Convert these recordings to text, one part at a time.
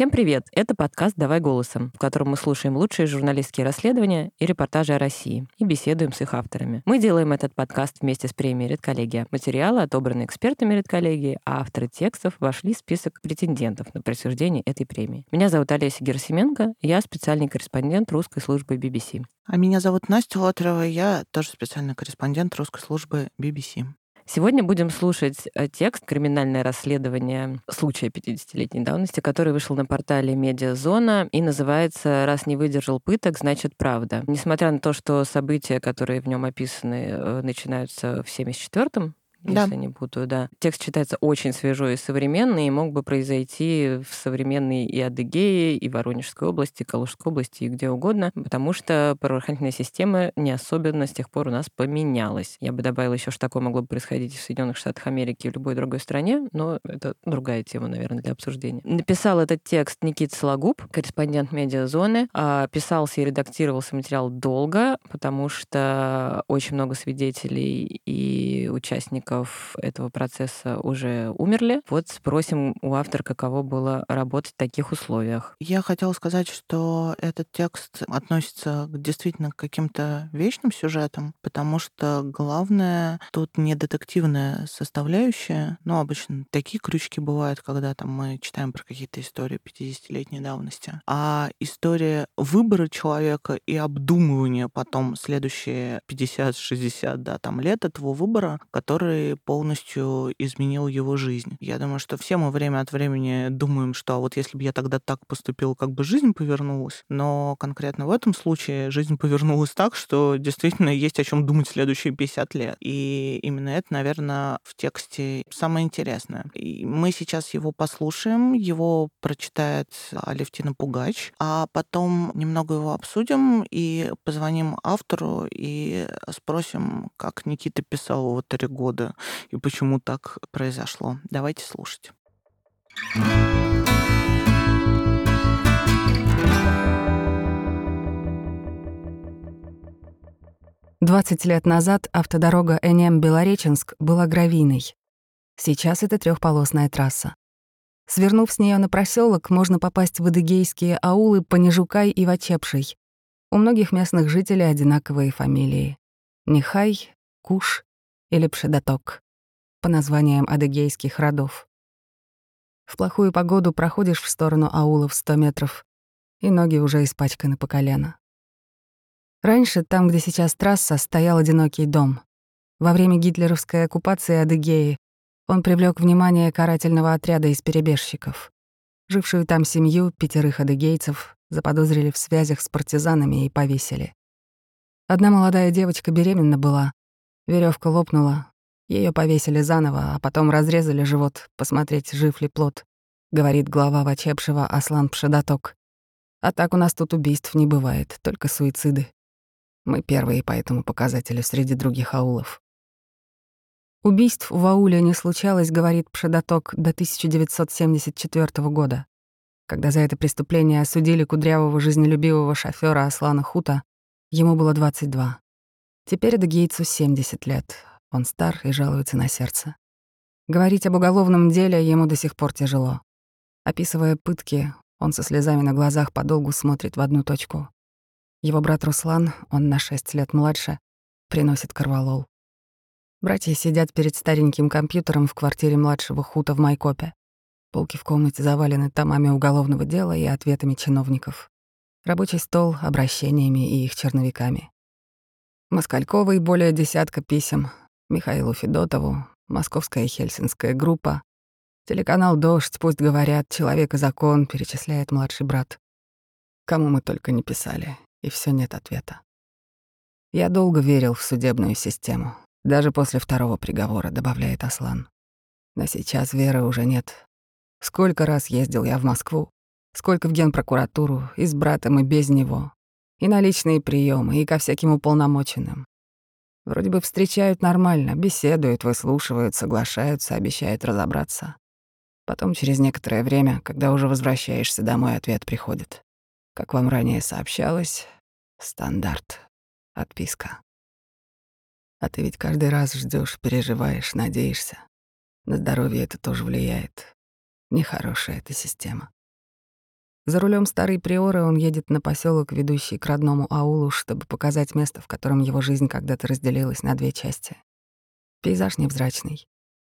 Всем привет! Это подкаст «Давай голосом», в котором мы слушаем лучшие журналистские расследования и репортажи о России и беседуем с их авторами. Мы делаем этот подкаст вместе с премией «Редколлегия». Материалы отобраны экспертами «Редколлегии», а авторы текстов вошли в список претендентов на присуждение этой премии. Меня зовут Олеся Герасименко, я специальный корреспондент русской службы BBC. А меня зовут Настя Лотарева, я тоже специальный корреспондент русской службы BBC. Сегодня будем слушать э, текст «Криминальное расследование случая 50-летней давности», который вышел на портале «Медиазона» и называется «Раз не выдержал пыток, значит правда». Несмотря на то, что события, которые в нем описаны, э, начинаются в 74-м, да. не путаю, да. Текст читается очень свежо и современный, и мог бы произойти в современной и Адыгее, и Воронежской области, и Калужской области, и где угодно, потому что правоохранительная система не особенно с тех пор у нас поменялась. Я бы добавила еще, что такое могло бы происходить в Соединенных Штатах Америки и в любой другой стране, но это другая тема, наверное, для обсуждения. Написал этот текст Никита Сологуб, корреспондент медиазоны. А, писался и редактировался материал долго, потому что очень много свидетелей и участников участников этого процесса уже умерли. Вот спросим у автора, каково было работать в таких условиях. Я хотела сказать, что этот текст относится действительно к каким-то вечным сюжетам, потому что главное тут не детективная составляющая. Ну, обычно такие крючки бывают, когда там мы читаем про какие-то истории 50-летней давности. А история выбора человека и обдумывания потом следующие 50-60 да, там лет этого выбора, который который полностью изменил его жизнь. Я думаю, что все мы время от времени думаем, что а вот если бы я тогда так поступил, как бы жизнь повернулась. Но конкретно в этом случае жизнь повернулась так, что действительно есть о чем думать следующие 50 лет. И именно это, наверное, в тексте самое интересное. И мы сейчас его послушаем, его прочитает Алевтина Пугач, а потом немного его обсудим и позвоним автору и спросим, как Никита писал его три года и почему так произошло. Давайте слушать. 20 лет назад автодорога Энем-Белореченск была гравийной. Сейчас это трехполосная трасса. Свернув с нее на проселок, можно попасть в адыгейские аулы Понежукай и Вачепший. У многих местных жителей одинаковые фамилии. Нехай, Куш или Пшедоток, по названиям адыгейских родов. В плохую погоду проходишь в сторону аулов 100 метров, и ноги уже испачканы по колено. Раньше, там, где сейчас трасса, стоял одинокий дом. Во время гитлеровской оккупации Адыгеи он привлек внимание карательного отряда из перебежчиков. Жившую там семью, пятерых адыгейцев, заподозрили в связях с партизанами и повесили. Одна молодая девочка беременна была, Веревка лопнула, ее повесили заново, а потом разрезали живот, посмотреть, жив ли плод, говорит глава Вачепшева Аслан Пшедаток. А так у нас тут убийств не бывает, только суициды. Мы первые по этому показателю среди других аулов. Убийств в ауле не случалось, говорит Пшедаток, до 1974 года, когда за это преступление осудили кудрявого жизнелюбивого шофера Аслана Хута, ему было 22. Теперь Дагейцу 70 лет. Он стар и жалуется на сердце. Говорить об уголовном деле ему до сих пор тяжело. Описывая пытки, он со слезами на глазах подолгу смотрит в одну точку. Его брат Руслан, он на 6 лет младше, приносит корвалол. Братья сидят перед стареньким компьютером в квартире младшего Хута в Майкопе. Полки в комнате завалены томами уголовного дела и ответами чиновников. Рабочий стол — обращениями и их черновиками. Москальковой более десятка писем, Михаилу Федотову, Московская Хельсинская группа, телеканал «Дождь», пусть говорят, «Человек и закон», перечисляет младший брат. Кому мы только не писали, и все нет ответа. Я долго верил в судебную систему, даже после второго приговора, добавляет Аслан. Но сейчас веры уже нет. Сколько раз ездил я в Москву, сколько в генпрокуратуру, и с братом, и без него, и на личные приемы, и ко всяким уполномоченным. Вроде бы встречают нормально, беседуют, выслушивают, соглашаются, обещают разобраться. Потом через некоторое время, когда уже возвращаешься домой, ответ приходит. Как вам ранее сообщалось, стандарт, отписка. А ты ведь каждый раз ждешь, переживаешь, надеешься. На здоровье это тоже влияет. Нехорошая эта система. За рулем старой приоры он едет на поселок, ведущий к родному аулу, чтобы показать место, в котором его жизнь когда-то разделилась на две части. Пейзаж невзрачный.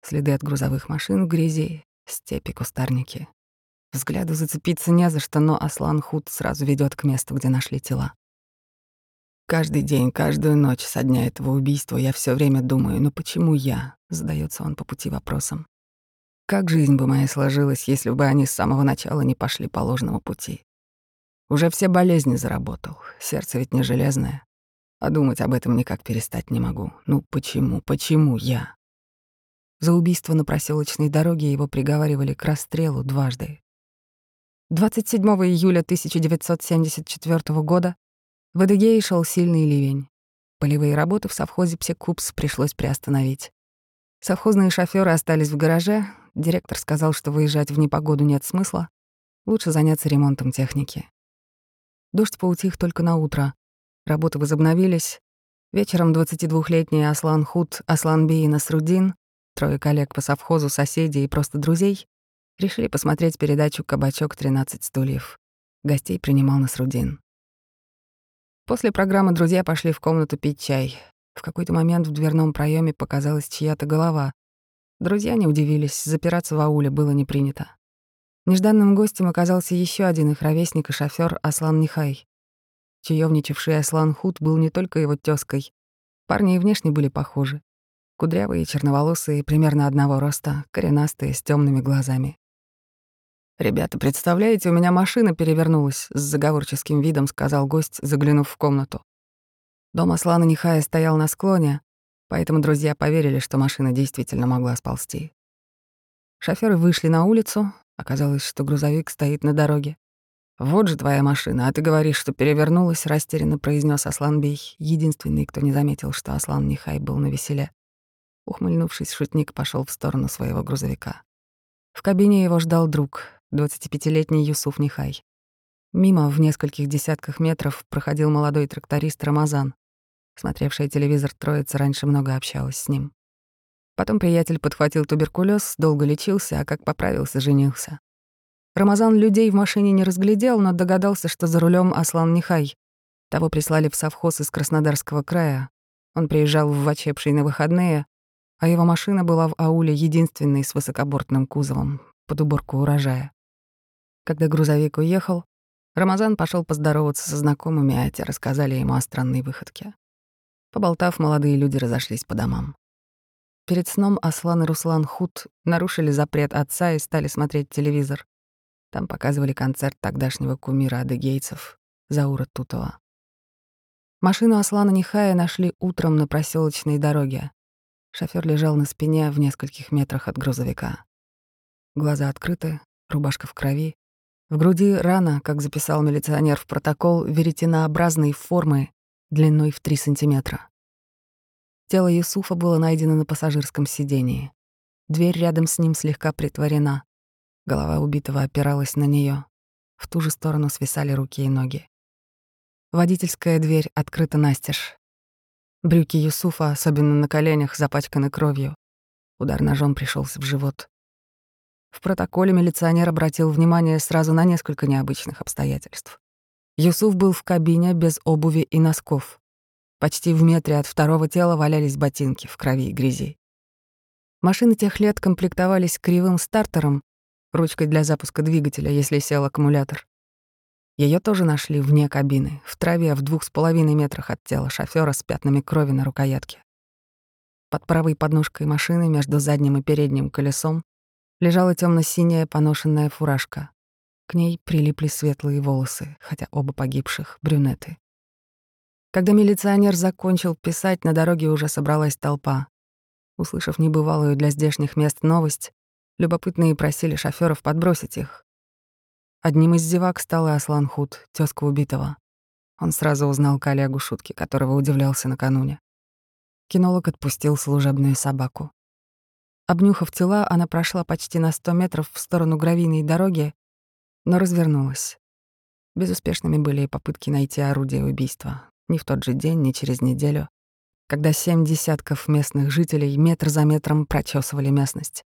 Следы от грузовых машин в грязи, степи, кустарники. Взгляду зацепиться не за что, но Аслан Худ сразу ведет к месту, где нашли тела. Каждый день, каждую ночь со дня этого убийства я все время думаю, ну почему я? Задается он по пути вопросом. Как жизнь бы моя сложилась, если бы они с самого начала не пошли по ложному пути? Уже все болезни заработал, сердце ведь не железное. А думать об этом никак перестать не могу. Ну почему, почему я? За убийство на проселочной дороге его приговаривали к расстрелу дважды. 27 июля 1974 года в Эдегее шел сильный ливень. Полевые работы в совхозе «Псекупс» пришлось приостановить. Совхозные шофёры остались в гараже, Директор сказал, что выезжать в непогоду нет смысла, лучше заняться ремонтом техники. Дождь поутих только на утро. Работы возобновились. Вечером 22-летний Аслан Худ, Аслан Би и Насрудин, трое коллег по совхозу, соседей и просто друзей, решили посмотреть передачу «Кабачок 13 стульев». Гостей принимал Насрудин. После программы друзья пошли в комнату пить чай. В какой-то момент в дверном проеме показалась чья-то голова. Друзья не удивились, запираться в ауле было не принято. Нежданным гостем оказался еще один их ровесник и шофер Аслан Нихай. Чаевничавший Аслан Худ был не только его тёзкой. Парни и внешне были похожи. Кудрявые, черноволосые, примерно одного роста, коренастые, с темными глазами. «Ребята, представляете, у меня машина перевернулась», — с заговорческим видом сказал гость, заглянув в комнату. Дом Аслана Нихая стоял на склоне, Поэтому друзья поверили, что машина действительно могла сползти. Шофёры вышли на улицу, оказалось, что грузовик стоит на дороге. «Вот же твоя машина, а ты говоришь, что перевернулась», — растерянно произнес Аслан Бей, единственный, кто не заметил, что Аслан Нихай был на веселе. Ухмыльнувшись, шутник пошел в сторону своего грузовика. В кабине его ждал друг, 25-летний Юсуф Нихай. Мимо, в нескольких десятках метров, проходил молодой тракторист Рамазан. Смотревшая телевизор троица раньше много общалась с ним. Потом приятель подхватил туберкулез, долго лечился, а как поправился, женился. Рамазан людей в машине не разглядел, но догадался, что за рулем Аслан Нихай. Того прислали в совхоз из Краснодарского края. Он приезжал в Вачепший на выходные, а его машина была в ауле единственной с высокобортным кузовом под уборку урожая. Когда грузовик уехал, Рамазан пошел поздороваться со знакомыми, а те рассказали ему о странной выходке. Поболтав, молодые люди разошлись по домам. Перед сном Аслан и Руслан Худ нарушили запрет отца и стали смотреть телевизор. Там показывали концерт тогдашнего кумира адыгейцев Заура Тутова. Машину Аслана Нихая нашли утром на проселочной дороге. Шофер лежал на спине в нескольких метрах от грузовика. Глаза открыты, рубашка в крови. В груди рана, как записал милиционер в протокол, веретенообразной формы длиной в 3 сантиметра. Тело Юсуфа было найдено на пассажирском сидении. Дверь рядом с ним слегка притворена. Голова убитого опиралась на нее. В ту же сторону свисали руки и ноги. Водительская дверь открыта настежь. Брюки Юсуфа, особенно на коленях, запачканы кровью. Удар ножом пришелся в живот. В протоколе милиционер обратил внимание сразу на несколько необычных обстоятельств. Юсуф был в кабине без обуви и носков. Почти в метре от второго тела валялись ботинки в крови и грязи. Машины тех лет комплектовались кривым стартером, ручкой для запуска двигателя, если сел аккумулятор. Ее тоже нашли вне кабины, в траве в двух с половиной метрах от тела шофера с пятнами крови на рукоятке. Под правой подножкой машины между задним и передним колесом лежала темно синяя поношенная фуражка. Ней прилипли светлые волосы, хотя оба погибших — брюнеты. Когда милиционер закончил писать, на дороге уже собралась толпа. Услышав небывалую для здешних мест новость, любопытные просили шофёров подбросить их. Одним из зевак стал и Аслан Худ, тёзка убитого. Он сразу узнал коллегу шутки, которого удивлялся накануне. Кинолог отпустил служебную собаку. Обнюхав тела, она прошла почти на сто метров в сторону гравийной дороги но развернулась. Безуспешными были и попытки найти орудие убийства. Ни в тот же день, ни через неделю, когда семь десятков местных жителей метр за метром прочесывали местность.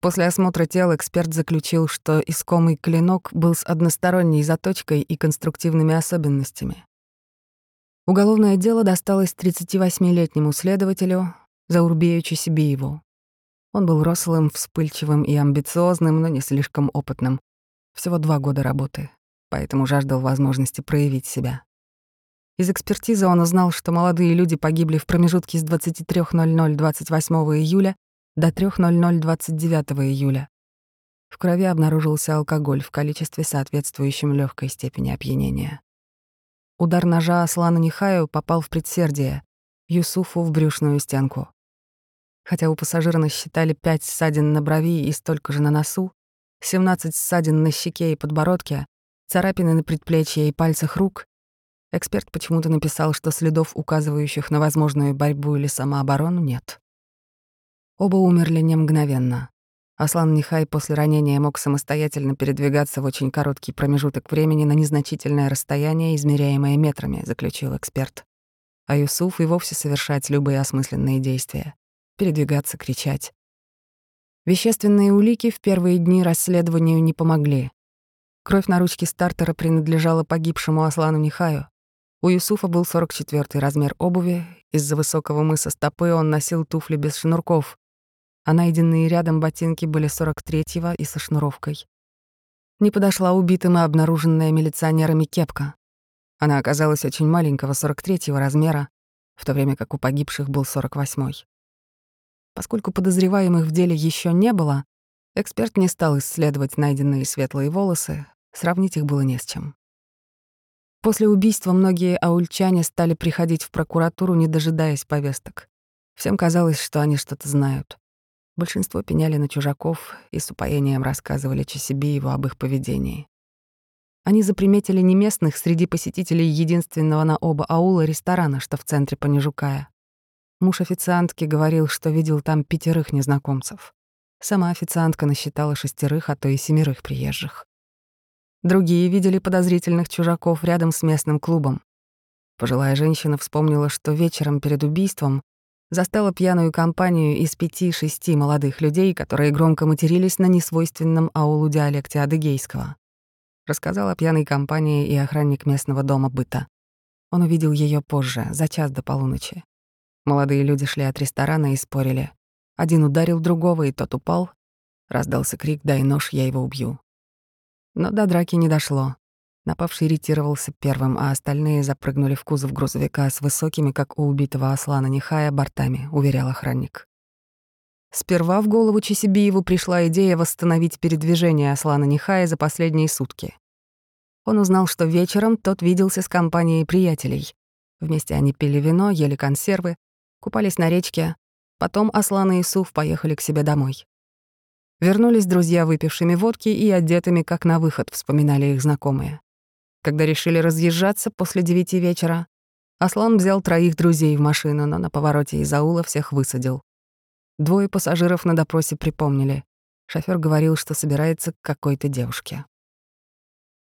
После осмотра тел эксперт заключил, что искомый клинок был с односторонней заточкой и конструктивными особенностями. Уголовное дело досталось 38-летнему следователю Заурбею Чесибиеву. Он был рослым, вспыльчивым и амбициозным, но не слишком опытным. Всего два года работы, поэтому жаждал возможности проявить себя. Из экспертизы он узнал, что молодые люди погибли в промежутке с 23.00 28 июля до 3.00 29 июля. В крови обнаружился алкоголь в количестве, соответствующем легкой степени опьянения. Удар ножа Аслана Нихаю попал в предсердие, Юсуфу в брюшную стенку. Хотя у пассажира насчитали 5 ссадин на брови и столько же на носу, 17 ссадин на щеке и подбородке, царапины на предплечье и пальцах рук, эксперт почему-то написал, что следов, указывающих на возможную борьбу или самооборону, нет. Оба умерли не мгновенно. Аслан Нихай после ранения мог самостоятельно передвигаться в очень короткий промежуток времени на незначительное расстояние, измеряемое метрами, заключил эксперт. А Юсуф и вовсе совершать любые осмысленные действия. Передвигаться, кричать. Вещественные улики в первые дни расследованию не помогли. Кровь на ручке стартера принадлежала погибшему Аслану Нихаю. У Юсуфа был 44-й размер обуви, из-за высокого мыса стопы он носил туфли без шнурков, а найденные рядом ботинки были 43-го и со шнуровкой. Не подошла убитым и обнаруженная милиционерами кепка. Она оказалась очень маленького 43-го размера, в то время как у погибших был 48-й. Поскольку подозреваемых в деле еще не было, эксперт не стал исследовать найденные светлые волосы, сравнить их было не с чем. После убийства многие аульчане стали приходить в прокуратуру, не дожидаясь повесток. Всем казалось, что они что-то знают. Большинство пеняли на чужаков и с упоением рассказывали Чесибиеву об их поведении. Они заприметили неместных среди посетителей единственного на оба аула ресторана, что в центре Понижукая. Муж официантки говорил, что видел там пятерых незнакомцев. Сама официантка насчитала шестерых, а то и семерых приезжих. Другие видели подозрительных чужаков рядом с местным клубом. Пожилая женщина вспомнила, что вечером перед убийством застала пьяную компанию из пяти-шести молодых людей, которые громко матерились на несвойственном аулу диалекте адыгейского. Рассказал о пьяной компании и охранник местного дома быта. Он увидел ее позже, за час до полуночи. Молодые люди шли от ресторана и спорили. Один ударил другого, и тот упал. Раздался крик «Дай нож, я его убью». Но до драки не дошло. Напавший ретировался первым, а остальные запрыгнули в кузов грузовика с высокими, как у убитого Аслана Нехая, бортами, уверял охранник. Сперва в голову Чесибиеву пришла идея восстановить передвижение Аслана Нехая за последние сутки. Он узнал, что вечером тот виделся с компанией приятелей. Вместе они пили вино, ели консервы, купались на речке. Потом Аслан и Исуф поехали к себе домой. Вернулись друзья выпившими водки и одетыми как на выход, вспоминали их знакомые. Когда решили разъезжаться после девяти вечера, Аслан взял троих друзей в машину, но на повороте из аула всех высадил. Двое пассажиров на допросе припомнили. Шофёр говорил, что собирается к какой-то девушке.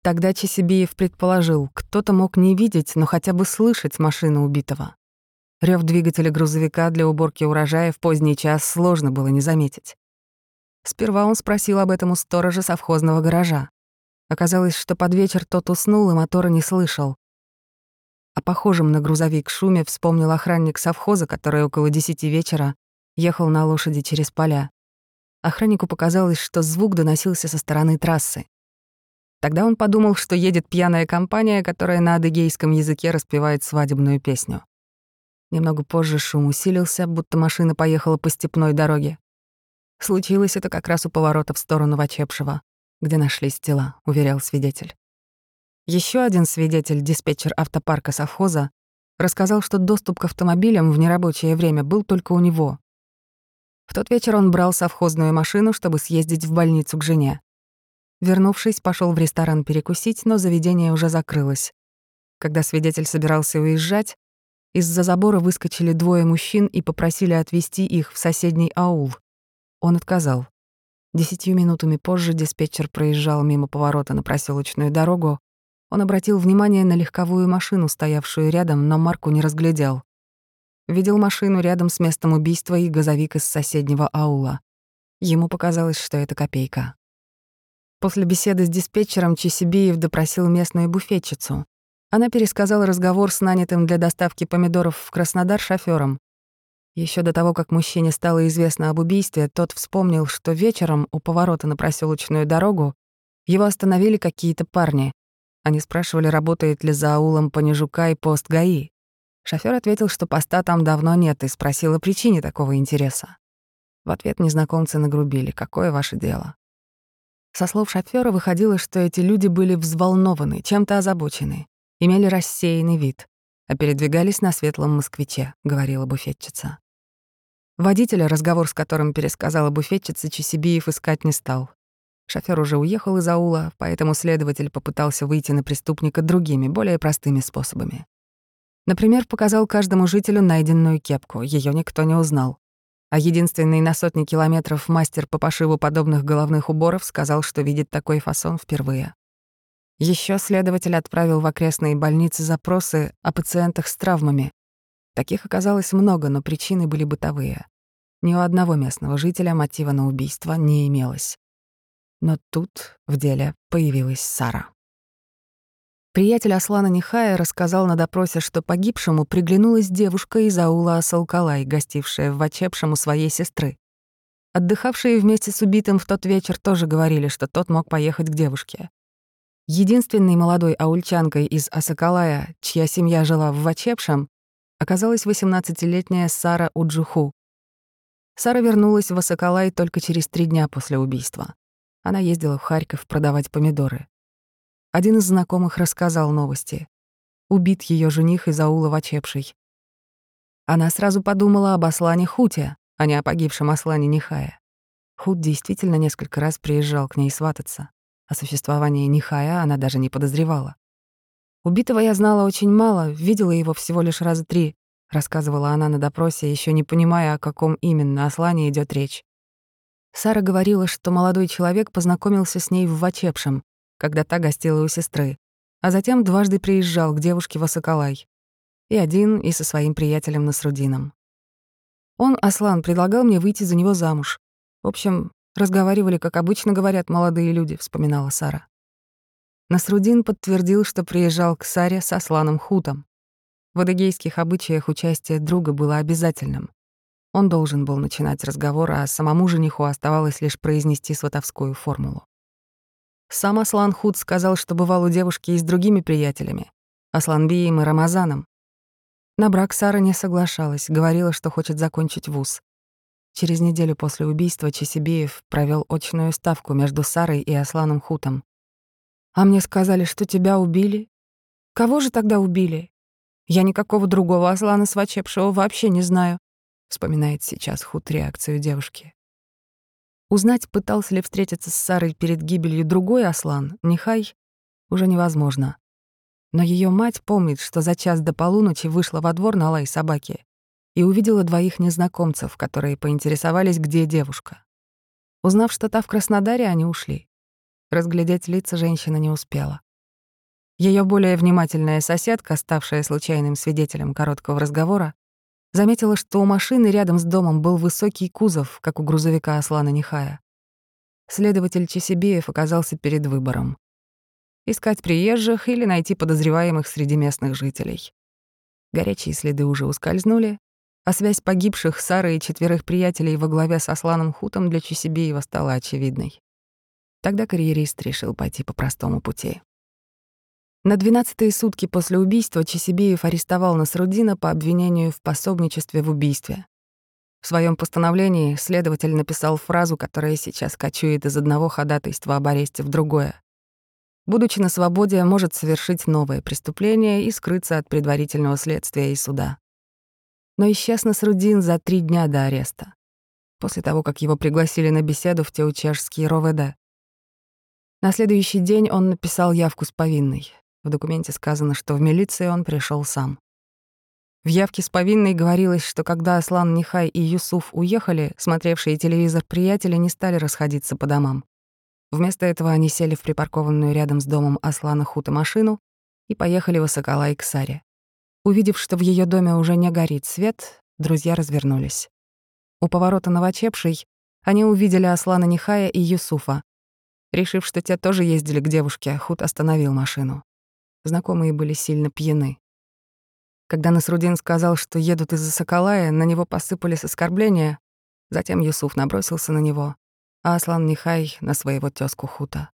Тогда Чесибиев предположил, кто-то мог не видеть, но хотя бы слышать машину убитого. Рёв двигателя грузовика для уборки урожая в поздний час сложно было не заметить. Сперва он спросил об этом у сторожа совхозного гаража. Оказалось, что под вечер тот уснул и мотора не слышал. О похожем на грузовик шуме вспомнил охранник совхоза, который около десяти вечера ехал на лошади через поля. Охраннику показалось, что звук доносился со стороны трассы. Тогда он подумал, что едет пьяная компания, которая на адыгейском языке распевает свадебную песню. Немного позже шум усилился, будто машина поехала по степной дороге. Случилось это как раз у поворота в сторону Вачепшева где нашлись тела», — уверял свидетель. Еще один свидетель, диспетчер автопарка совхоза, рассказал, что доступ к автомобилям в нерабочее время был только у него. В тот вечер он брал совхозную машину, чтобы съездить в больницу к жене. Вернувшись, пошел в ресторан перекусить, но заведение уже закрылось. Когда свидетель собирался уезжать, из-за забора выскочили двое мужчин и попросили отвезти их в соседний аул. Он отказал. Десятью минутами позже диспетчер проезжал мимо поворота на проселочную дорогу. Он обратил внимание на легковую машину, стоявшую рядом, но марку не разглядел. Видел машину рядом с местом убийства и газовик из соседнего аула. Ему показалось, что это копейка. После беседы с диспетчером Чесибиев допросил местную буфетчицу. Она пересказала разговор с нанятым для доставки помидоров в Краснодар шофёром. Еще до того, как мужчине стало известно об убийстве, тот вспомнил, что вечером у поворота на проселочную дорогу его остановили какие-то парни. Они спрашивали, работает ли за аулом Понежука и пост ГАИ. Шофёр ответил, что поста там давно нет, и спросил о причине такого интереса. В ответ незнакомцы нагрубили. «Какое ваше дело?» Со слов шофёра выходило, что эти люди были взволнованы, чем-то озабочены, имели рассеянный вид, а передвигались на светлом москвиче, говорила буфетчица. Водителя, разговор с которым пересказала буфетчица, Чесибиев искать не стал. Шофёр уже уехал из аула, поэтому следователь попытался выйти на преступника другими, более простыми способами. Например, показал каждому жителю найденную кепку, ее никто не узнал а единственный на сотни километров мастер по пошиву подобных головных уборов сказал, что видит такой фасон впервые. Еще следователь отправил в окрестные больницы запросы о пациентах с травмами. Таких оказалось много, но причины были бытовые. Ни у одного местного жителя мотива на убийство не имелось. Но тут в деле появилась Сара. Приятель Аслана Нихая рассказал на допросе, что погибшему приглянулась девушка из аула Асалкалай, гостившая в Вачепшем у своей сестры. Отдыхавшие вместе с убитым в тот вечер тоже говорили, что тот мог поехать к девушке. Единственной молодой аульчанкой из Асакалая, чья семья жила в Вачепшем, оказалась 18-летняя Сара Уджуху. Сара вернулась в Асакалай только через три дня после убийства. Она ездила в Харьков продавать помидоры. Один из знакомых рассказал новости. Убит ее жених из аула Вачепший. Она сразу подумала об Аслане Хуте, а не о погибшем Аслане Нихая. Хут действительно несколько раз приезжал к ней свататься. О существовании Нихая она даже не подозревала. «Убитого я знала очень мало, видела его всего лишь раза три», рассказывала она на допросе, еще не понимая, о каком именно Аслане идет речь. Сара говорила, что молодой человек познакомился с ней в Вачепшем, когда та гостила у сестры, а затем дважды приезжал к девушке в Асакалай. И один, и со своим приятелем Насрудином. Он, Аслан, предлагал мне выйти за него замуж. В общем, разговаривали, как обычно говорят молодые люди, вспоминала Сара. Насрудин подтвердил, что приезжал к Саре с Асланом Хутом. В адыгейских обычаях участие друга было обязательным. Он должен был начинать разговор, а самому жениху оставалось лишь произнести сватовскую формулу. Сам Аслан Худ сказал, что бывал у девушки и с другими приятелями, Асланбием и Рамазаном. На брак Сара не соглашалась, говорила, что хочет закончить вуз. Через неделю после убийства Чесибеев провел очную ставку между Сарой и Асланом Хутом. «А мне сказали, что тебя убили. Кого же тогда убили? Я никакого другого Аслана Свачепшего вообще не знаю», вспоминает сейчас Хут реакцию девушки. Узнать, пытался ли встретиться с Сарой перед гибелью другой Аслан, Нехай, уже невозможно. Но ее мать помнит, что за час до полуночи вышла во двор на лай собаки и увидела двоих незнакомцев, которые поинтересовались, где девушка. Узнав, что та в Краснодаре, они ушли. Разглядеть лица женщина не успела. Ее более внимательная соседка, ставшая случайным свидетелем короткого разговора, Заметила, что у машины рядом с домом был высокий кузов, как у грузовика Аслана Нихая. Следователь Чесибеев оказался перед выбором. Искать приезжих или найти подозреваемых среди местных жителей. Горячие следы уже ускользнули, а связь погибших Сары и четверых приятелей во главе с Асланом Хутом для Чесибеева стала очевидной. Тогда карьерист решил пойти по простому пути. На двенадцатые сутки после убийства Чесибеев арестовал Насруддина по обвинению в пособничестве в убийстве. В своем постановлении следователь написал фразу, которая сейчас кочует из одного ходатайства об аресте в другое. Будучи на свободе, может совершить новое преступление и скрыться от предварительного следствия и суда. Но исчез Насруддин за три дня до ареста, после того, как его пригласили на беседу в Теучешский РОВД. На следующий день он написал явку с повинной. В документе сказано, что в милиции он пришел сам. В явке с повинной говорилось, что когда Аслан Нихай и Юсуф уехали, смотревшие телевизор приятели не стали расходиться по домам. Вместо этого они сели в припаркованную рядом с домом Аслана Хута машину и поехали в Сокола к Саре. Увидев, что в ее доме уже не горит свет, друзья развернулись. У поворота Новочепшей они увидели Аслана Нихая и Юсуфа. Решив, что те тоже ездили к девушке, Худ остановил машину. Знакомые были сильно пьяны. Когда Насрудин сказал, что едут из-за Соколая, на него посыпались оскорбления. Затем Юсуф набросился на него, а Аслан Нихай — на своего тёзку Хута.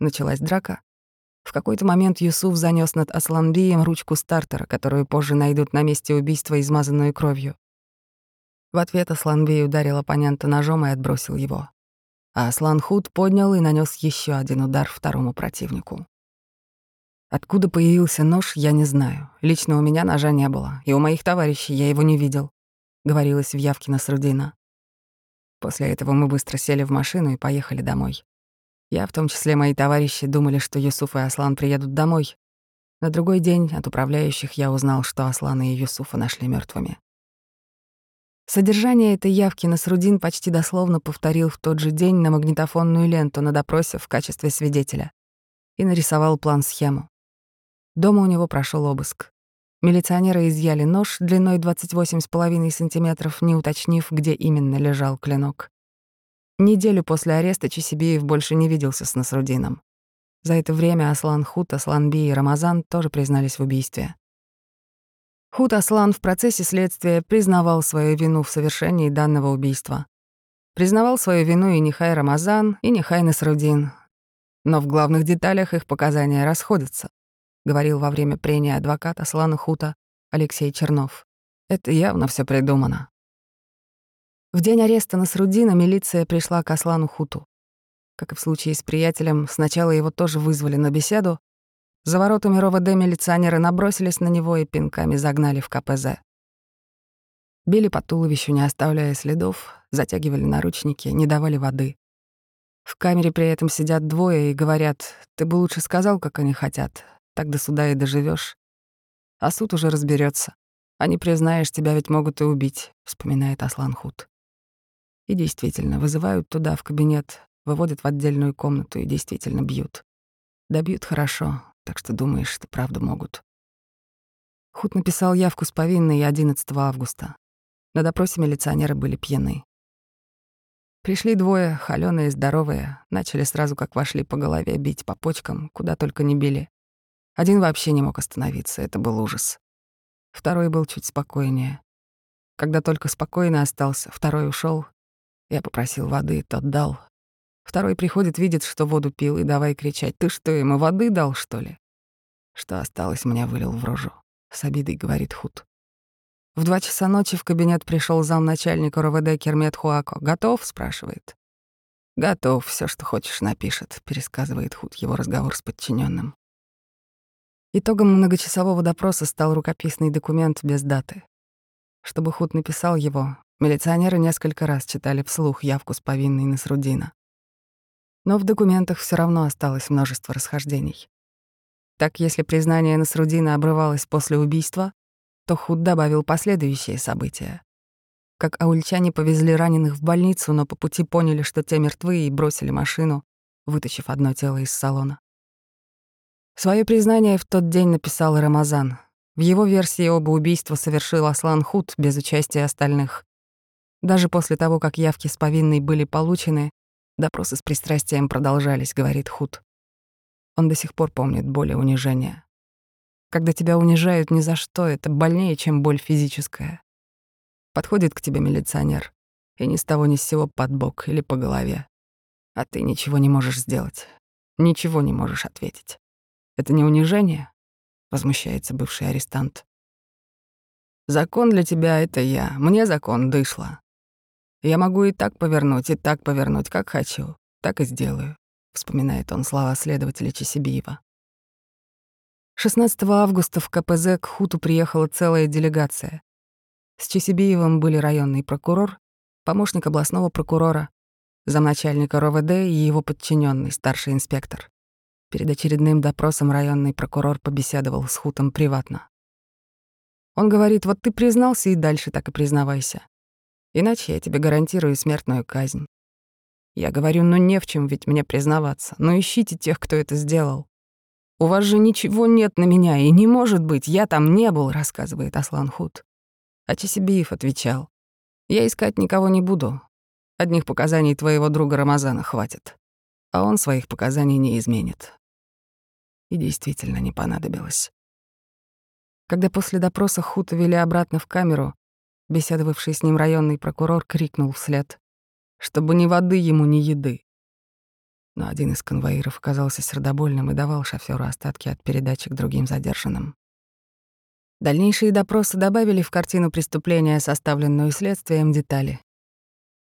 Началась драка. В какой-то момент Юсуф занёс над Асланбием ручку стартера, которую позже найдут на месте убийства, измазанную кровью. В ответ Асланбей ударил оппонента ножом и отбросил его. А Аслан Худ поднял и нанёс ещё один удар второму противнику. Откуда появился нож, я не знаю. Лично у меня ножа не было, и у моих товарищей я его не видел, говорилось в явке Насрудина. После этого мы быстро сели в машину и поехали домой. Я, в том числе мои товарищи, думали, что Юсуф и Аслан приедут домой. На другой день от управляющих я узнал, что Аслана и Юсуфа нашли мертвыми. Содержание этой явки Насрудин почти дословно повторил в тот же день на магнитофонную ленту на допросе в качестве свидетеля и нарисовал план-схему. Дома у него прошел обыск. Милиционеры изъяли нож длиной 28,5 сантиметров, не уточнив, где именно лежал клинок. Неделю после ареста Чесибеев больше не виделся с Насрудином. За это время Аслан Хут, Аслан Би и Рамазан тоже признались в убийстве. Хут Аслан в процессе следствия признавал свою вину в совершении данного убийства. Признавал свою вину и Нихай Рамазан, и Нихай Насрудин. Но в главных деталях их показания расходятся говорил во время прения адвокат Аслана Хута Алексей Чернов. Это явно все придумано. В день ареста Насрудина милиция пришла к Аслану Хуту. Как и в случае с приятелем, сначала его тоже вызвали на беседу. За воротами РОВД милиционеры набросились на него и пинками загнали в КПЗ. Били по туловищу, не оставляя следов, затягивали наручники, не давали воды. В камере при этом сидят двое и говорят, «Ты бы лучше сказал, как они хотят, так до суда и доживешь. А суд уже разберется. Не признаешь, тебя ведь могут и убить, вспоминает Аслан Худ. И действительно, вызывают туда, в кабинет, выводят в отдельную комнату и действительно бьют. Да бьют хорошо, так что думаешь, что правда могут. Худ написал явку с повинной 11 августа. На допросе милиционеры были пьяны. Пришли двое, холёные, здоровые, начали сразу, как вошли по голове, бить по почкам, куда только не били. Один вообще не мог остановиться, это был ужас. Второй был чуть спокойнее. Когда только спокойно остался, второй ушел. Я попросил воды, тот дал. Второй приходит, видит, что воду пил, и давай кричать. «Ты что, ему воды дал, что ли?» Что осталось, мне вылил в рожу. С обидой говорит Худ. В два часа ночи в кабинет пришел замначальника РОВД Кермет Хуако. «Готов?» — спрашивает. «Готов, все, что хочешь, напишет», — пересказывает Худ его разговор с подчиненным. Итогом многочасового допроса стал рукописный документ без даты. Чтобы Худ написал его, милиционеры несколько раз читали вслух явку с повинной Насрудина. Но в документах все равно осталось множество расхождений. Так, если признание Насрудина обрывалось после убийства, то Худ добавил последующие события. Как аульчане повезли раненых в больницу, но по пути поняли, что те мертвы, и бросили машину, вытащив одно тело из салона. Своё признание в тот день написал Рамазан. В его версии оба убийства совершил Аслан Худ без участия остальных. Даже после того, как явки с повинной были получены, допросы с пристрастием продолжались, говорит Худ. Он до сих пор помнит боль и унижение. Когда тебя унижают ни за что, это больнее, чем боль физическая. Подходит к тебе милиционер, и ни с того ни с сего под бок или по голове. А ты ничего не можешь сделать, ничего не можешь ответить. Это не унижение? Возмущается бывший арестант. Закон для тебя — это я. Мне закон дышло. Я могу и так повернуть, и так повернуть, как хочу. Так и сделаю, вспоминает он слова следователя Чесибиева. 16 августа в КПЗ к Хуту приехала целая делегация. С Чесибиевым были районный прокурор, помощник областного прокурора, замначальника РОВД и его подчиненный старший инспектор. Перед очередным допросом районный прокурор побеседовал с Хутом приватно. Он говорит, вот ты признался и дальше так и признавайся. Иначе я тебе гарантирую смертную казнь. Я говорю, ну не в чем ведь мне признаваться. Ну ищите тех, кто это сделал. У вас же ничего нет на меня, и не может быть, я там не был, рассказывает Аслан Хут. А Чесибиев отвечал, я искать никого не буду. Одних показаний твоего друга Рамазана хватит, а он своих показаний не изменит. И действительно не понадобилось. Когда после допроса Хута вели обратно в камеру, беседовавший с ним районный прокурор крикнул вслед, чтобы ни воды ему, ни еды. Но один из конвоиров оказался сердобольным и давал шофёру остатки от передачи к другим задержанным. Дальнейшие допросы добавили в картину преступления, составленную следствием, детали.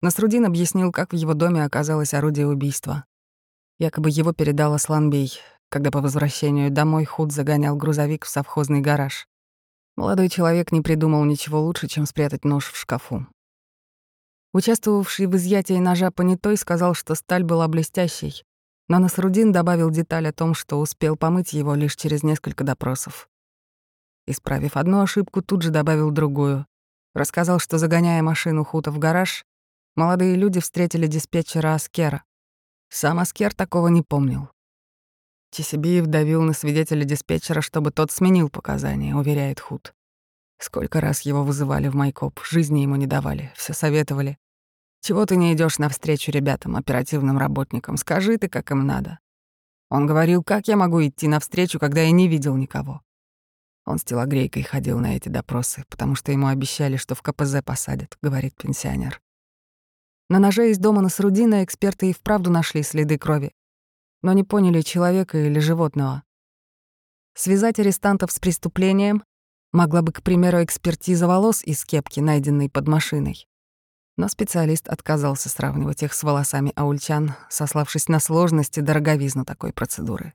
Насрудин объяснил, как в его доме оказалось орудие убийства. Якобы его передал Асланбей, когда по возвращению домой Худ загонял грузовик в совхозный гараж. Молодой человек не придумал ничего лучше, чем спрятать нож в шкафу. Участвовавший в изъятии ножа понятой сказал, что сталь была блестящей, но Насрудин добавил деталь о том, что успел помыть его лишь через несколько допросов. Исправив одну ошибку, тут же добавил другую. Рассказал, что, загоняя машину Хута в гараж, молодые люди встретили диспетчера Аскера. Сам Аскер такого не помнил. Чесибиев давил на свидетеля диспетчера, чтобы тот сменил показания, уверяет Худ. Сколько раз его вызывали в Майкоп, жизни ему не давали, все советовали. Чего ты не идешь навстречу ребятам, оперативным работникам? Скажи ты, как им надо. Он говорил, как я могу идти навстречу, когда я не видел никого. Он с телогрейкой ходил на эти допросы, потому что ему обещали, что в КПЗ посадят, говорит пенсионер. На ноже из дома Насрудина эксперты и вправду нашли следы крови но не поняли, человека или животного. Связать арестантов с преступлением могла бы, к примеру, экспертиза волос из кепки, найденной под машиной. Но специалист отказался сравнивать их с волосами аульчан, сославшись на сложности дороговизну такой процедуры.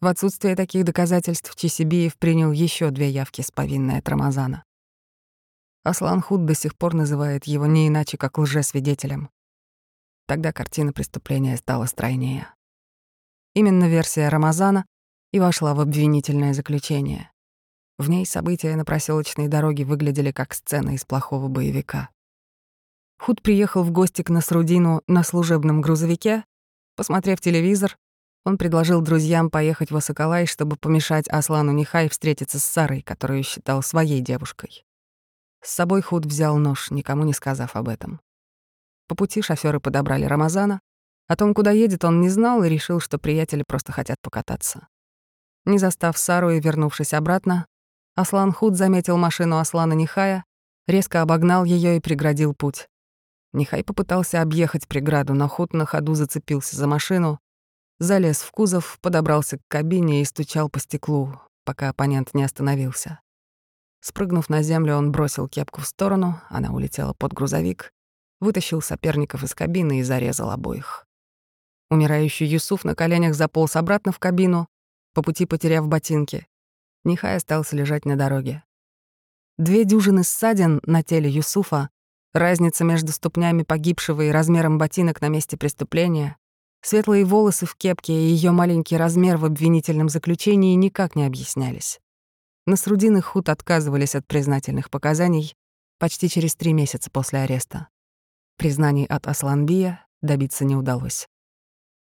В отсутствие таких доказательств Чесибиев принял еще две явки с повинной от Рамазана. Аслан Худ до сих пор называет его не иначе, как лжесвидетелем. Тогда картина преступления стала стройнее. Именно версия Рамазана и вошла в обвинительное заключение. В ней события на проселочной дороге выглядели как сцена из плохого боевика. Худ приехал в гости к Насрудину на служебном грузовике. Посмотрев телевизор, он предложил друзьям поехать в Осоколай, чтобы помешать Аслану Нихай встретиться с Сарой, которую считал своей девушкой. С собой Худ взял нож, никому не сказав об этом. По пути шофёры подобрали Рамазана, о том, куда едет, он не знал и решил, что приятели просто хотят покататься. Не застав Сару и вернувшись обратно, Аслан Худ заметил машину Аслана Нихая, резко обогнал ее и преградил путь. Нихай попытался объехать преграду, но Худ на ходу зацепился за машину, залез в кузов, подобрался к кабине и стучал по стеклу, пока оппонент не остановился. Спрыгнув на землю, он бросил кепку в сторону, она улетела под грузовик, вытащил соперников из кабины и зарезал обоих. Умирающий Юсуф на коленях заполз обратно в кабину, по пути потеряв ботинки. Нихай остался лежать на дороге. Две дюжины ссадин на теле Юсуфа, разница между ступнями погибшего и размером ботинок на месте преступления, светлые волосы в кепке и ее маленький размер в обвинительном заключении никак не объяснялись. Насрудин и Худ отказывались от признательных показаний почти через три месяца после ареста. Признаний от Асланбия добиться не удалось.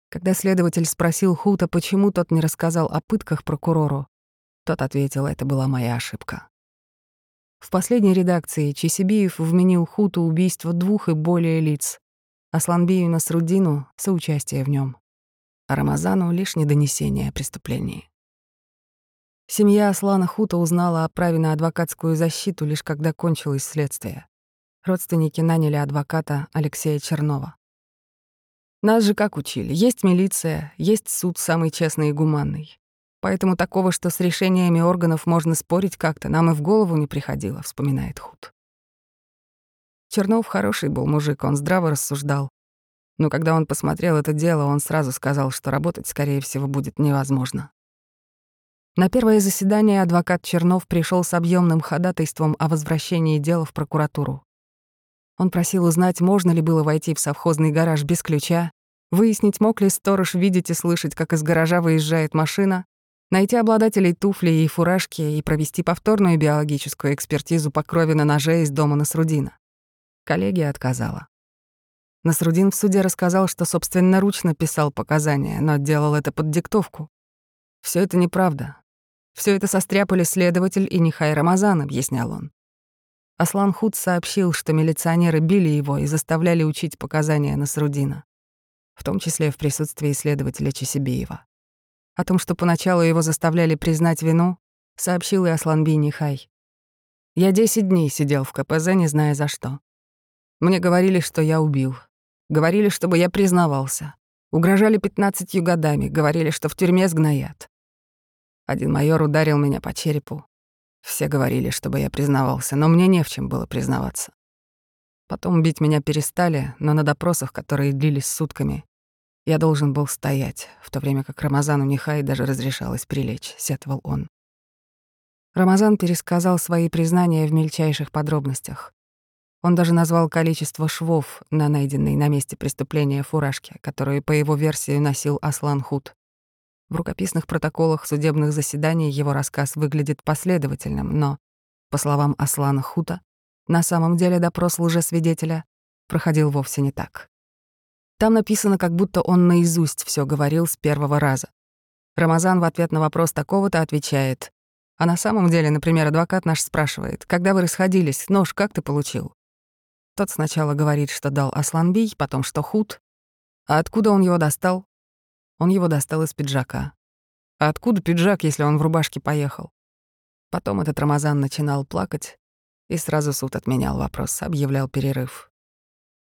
Когда следователь спросил Хута, почему тот не рассказал о пытках прокурору, тот ответил, это была моя ошибка. В последней редакции Чесибиев вменил Хуту убийство двух и более лиц, Асланбию Насрудину — соучастие в нем, а Рамазану — лишь недонесение о преступлении. Семья Аслана Хута узнала о праве на адвокатскую защиту лишь когда кончилось следствие. Родственники наняли адвоката Алексея Чернова. Нас же как учили? Есть милиция, есть суд самый честный и гуманный. Поэтому такого, что с решениями органов можно спорить как-то, нам и в голову не приходило, вспоминает Худ. Чернов хороший был мужик, он здраво рассуждал. Но когда он посмотрел это дело, он сразу сказал, что работать, скорее всего, будет невозможно. На первое заседание адвокат Чернов пришел с объемным ходатайством о возвращении дела в прокуратуру. Он просил узнать, можно ли было войти в совхозный гараж без ключа, выяснить, мог ли сторож видеть и слышать, как из гаража выезжает машина, найти обладателей туфлей и фуражки и провести повторную биологическую экспертизу по крови на ноже из дома Насрудина. Коллегия отказала. Насрудин в суде рассказал, что собственноручно писал показания, но делал это под диктовку. Все это неправда. Все это состряпали следователь и Нихай Рамазан, объяснял он. Аслан Худ сообщил, что милиционеры били его и заставляли учить показания Насрудина, в том числе в присутствии следователя Чесибиева. О том, что поначалу его заставляли признать вину, сообщил и Асланби Нихай. Я 10 дней сидел в КПЗ, не зная за что. Мне говорили, что я убил. Говорили, чтобы я признавался. Угрожали 15 годами, говорили, что в тюрьме сгноят. Один майор ударил меня по черепу. Все говорили, чтобы я признавался, но мне не в чем было признаваться. Потом бить меня перестали, но на допросах, которые длились сутками, я должен был стоять, в то время как Рамазану Нихай даже разрешалось прилечь, сетовал он. Рамазан пересказал свои признания в мельчайших подробностях. Он даже назвал количество швов на найденной на месте преступления фуражке, которую, по его версии, носил Аслан Худ. В рукописных протоколах судебных заседаний его рассказ выглядит последовательным, но, по словам Аслана Хута, на самом деле допрос лжесвидетеля проходил вовсе не так. Там написано, как будто он наизусть все говорил с первого раза. Рамазан в ответ на вопрос такого-то отвечает а на самом деле, например, адвокат наш спрашивает, когда вы расходились, нож как ты получил? Тот сначала говорит, что дал Асланбий, потом, что худ. А откуда он его достал? Он его достал из пиджака. А откуда пиджак, если он в рубашке поехал? Потом этот Рамазан начинал плакать, и сразу суд отменял вопрос, объявлял перерыв.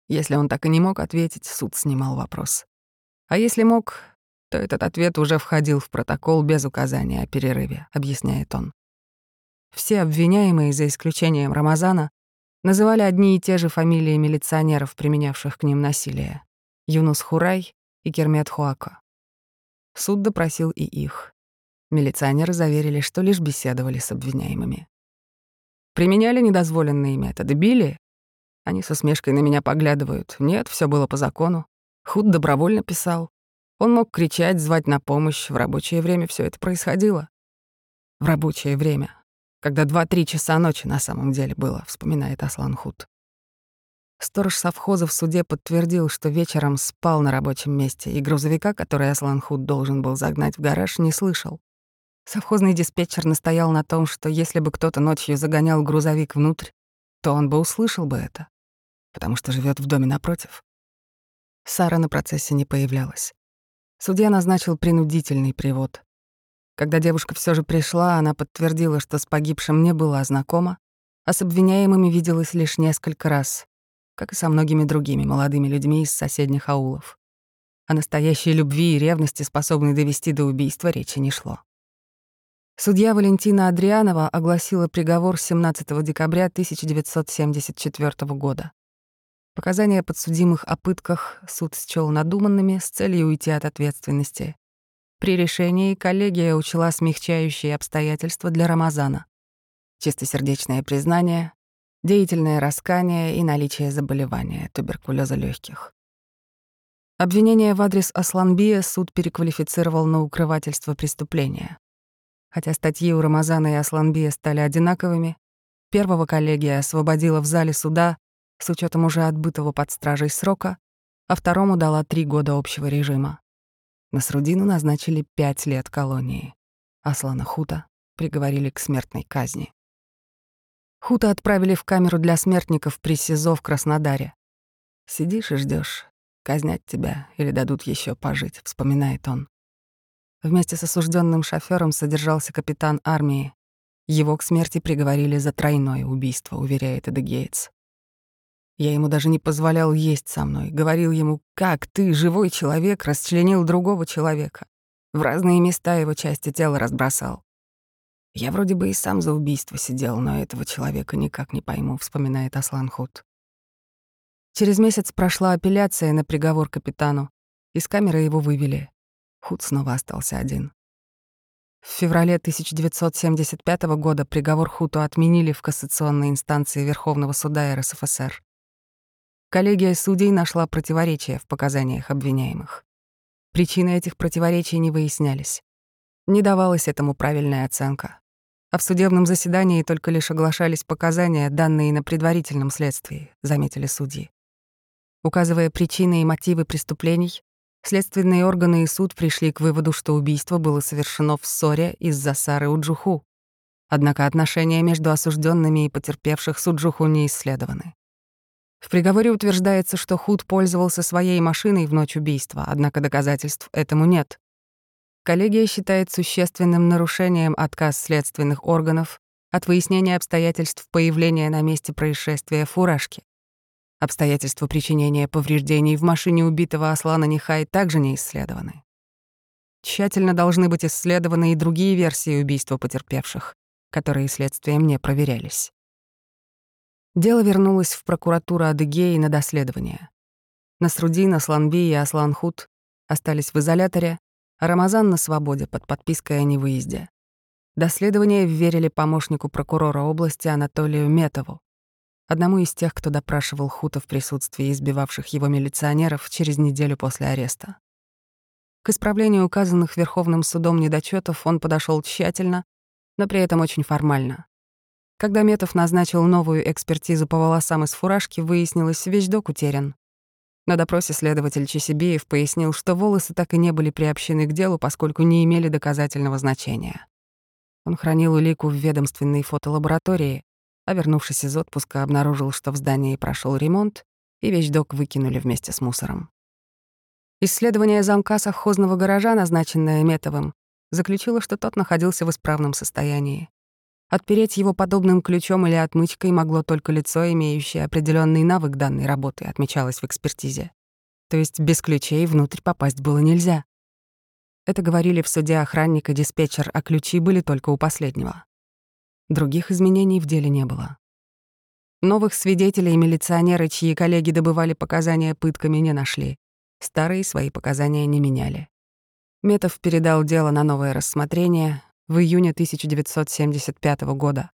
Если он так и не мог ответить, суд снимал вопрос. А если мог, то этот ответ уже входил в протокол без указания о перерыве, объясняет он. Все обвиняемые, за исключением Рамазана, называли одни и те же фамилии милиционеров, применявших к ним насилие — Юнус Хурай и Кермет Хуако. Суд допросил и их. Милиционеры заверили, что лишь беседовали с обвиняемыми. Применяли недозволенные методы, били. Они со смешкой на меня поглядывают. Нет, все было по закону. Худ добровольно писал. Он мог кричать, звать на помощь. В рабочее время все это происходило. В рабочее время. Когда два-три часа ночи на самом деле было, вспоминает Аслан Худ. Сторож совхоза в суде подтвердил, что вечером спал на рабочем месте, и грузовика, который Аслан Худ должен был загнать в гараж, не слышал. Совхозный диспетчер настоял на том, что если бы кто-то ночью загонял грузовик внутрь, то он бы услышал бы это, потому что живет в доме напротив. Сара на процессе не появлялась. Судья назначил принудительный привод. Когда девушка все же пришла, она подтвердила, что с погибшим не была знакома, а с обвиняемыми виделась лишь несколько раз, как и со многими другими молодыми людьми из соседних аулов. О настоящей любви и ревности, способной довести до убийства, речи не шло. Судья Валентина Адрианова огласила приговор 17 декабря 1974 года. Показания подсудимых о пытках суд счёл надуманными с целью уйти от ответственности. При решении коллегия учла смягчающие обстоятельства для Рамазана. Чистосердечное признание, деятельное раскание и наличие заболевания туберкулеза легких. Обвинение в адрес Асланбия суд переквалифицировал на укрывательство преступления. Хотя статьи у Рамазана и Асланбия стали одинаковыми, первого коллегия освободила в зале суда с учетом уже отбытого под стражей срока, а второму дала три года общего режима. Насрудину назначили пять лет колонии. Аслана Хута приговорили к смертной казни. Хута отправили в камеру для смертников при СИЗО в Краснодаре. «Сидишь и ждешь, казнят тебя или дадут еще пожить», — вспоминает он. Вместе с осужденным шофером содержался капитан армии. Его к смерти приговорили за тройное убийство, уверяет Эда Гейтс. Я ему даже не позволял есть со мной. Говорил ему, как ты, живой человек, расчленил другого человека. В разные места его части тела разбросал. Я вроде бы и сам за убийство сидел, но этого человека никак не пойму, вспоминает Аслан Худ. Через месяц прошла апелляция на приговор капитану. Из камеры его вывели. Худ снова остался один. В феврале 1975 года приговор Хуту отменили в кассационной инстанции Верховного суда РСФСР. Коллегия судей нашла противоречия в показаниях обвиняемых. Причины этих противоречий не выяснялись. Не давалась этому правильная оценка. А в судебном заседании только лишь оглашались показания, данные на предварительном следствии, заметили судьи. Указывая причины и мотивы преступлений, следственные органы и суд пришли к выводу, что убийство было совершено в ссоре из-за Сары Уджуху. Однако отношения между осужденными и потерпевших Суджуху не исследованы. В приговоре утверждается, что Худ пользовался своей машиной в ночь убийства, однако доказательств этому нет. Коллегия считает существенным нарушением отказ следственных органов от выяснения обстоятельств появления на месте происшествия фуражки. Обстоятельства причинения повреждений в машине убитого Аслана Нихай также не исследованы. Тщательно должны быть исследованы и другие версии убийства потерпевших, которые следствием не проверялись. Дело вернулось в прокуратуру Адыгеи на доследование. Насрудин, Асланби и Асланхут остались в изоляторе, Рамазан на свободе под подпиской о невыезде. Доследование верили помощнику прокурора области Анатолию Метову, одному из тех, кто допрашивал Хута в присутствии избивавших его милиционеров через неделю после ареста. К исправлению указанных Верховным судом недочетов он подошел тщательно, но при этом очень формально. Когда Метов назначил новую экспертизу по волосам из фуражки, выяснилось, вещдок утерян. На допросе следователь Чесибеев пояснил, что волосы так и не были приобщены к делу, поскольку не имели доказательного значения. Он хранил улику в ведомственной фотолаборатории, а вернувшись из отпуска, обнаружил, что в здании прошел ремонт, и вещдок выкинули вместе с мусором. Исследование замка совхозного гаража, назначенное Метовым, заключило, что тот находился в исправном состоянии. Отпереть его подобным ключом или отмычкой могло только лицо, имеющее определенный навык данной работы, отмечалось в экспертизе. То есть без ключей внутрь попасть было нельзя. Это говорили в суде охранник и диспетчер, а ключи были только у последнего. Других изменений в деле не было. Новых свидетелей милиционеры, чьи коллеги добывали показания пытками, не нашли. Старые свои показания не меняли. Метов передал дело на новое рассмотрение, в июне 1975 года.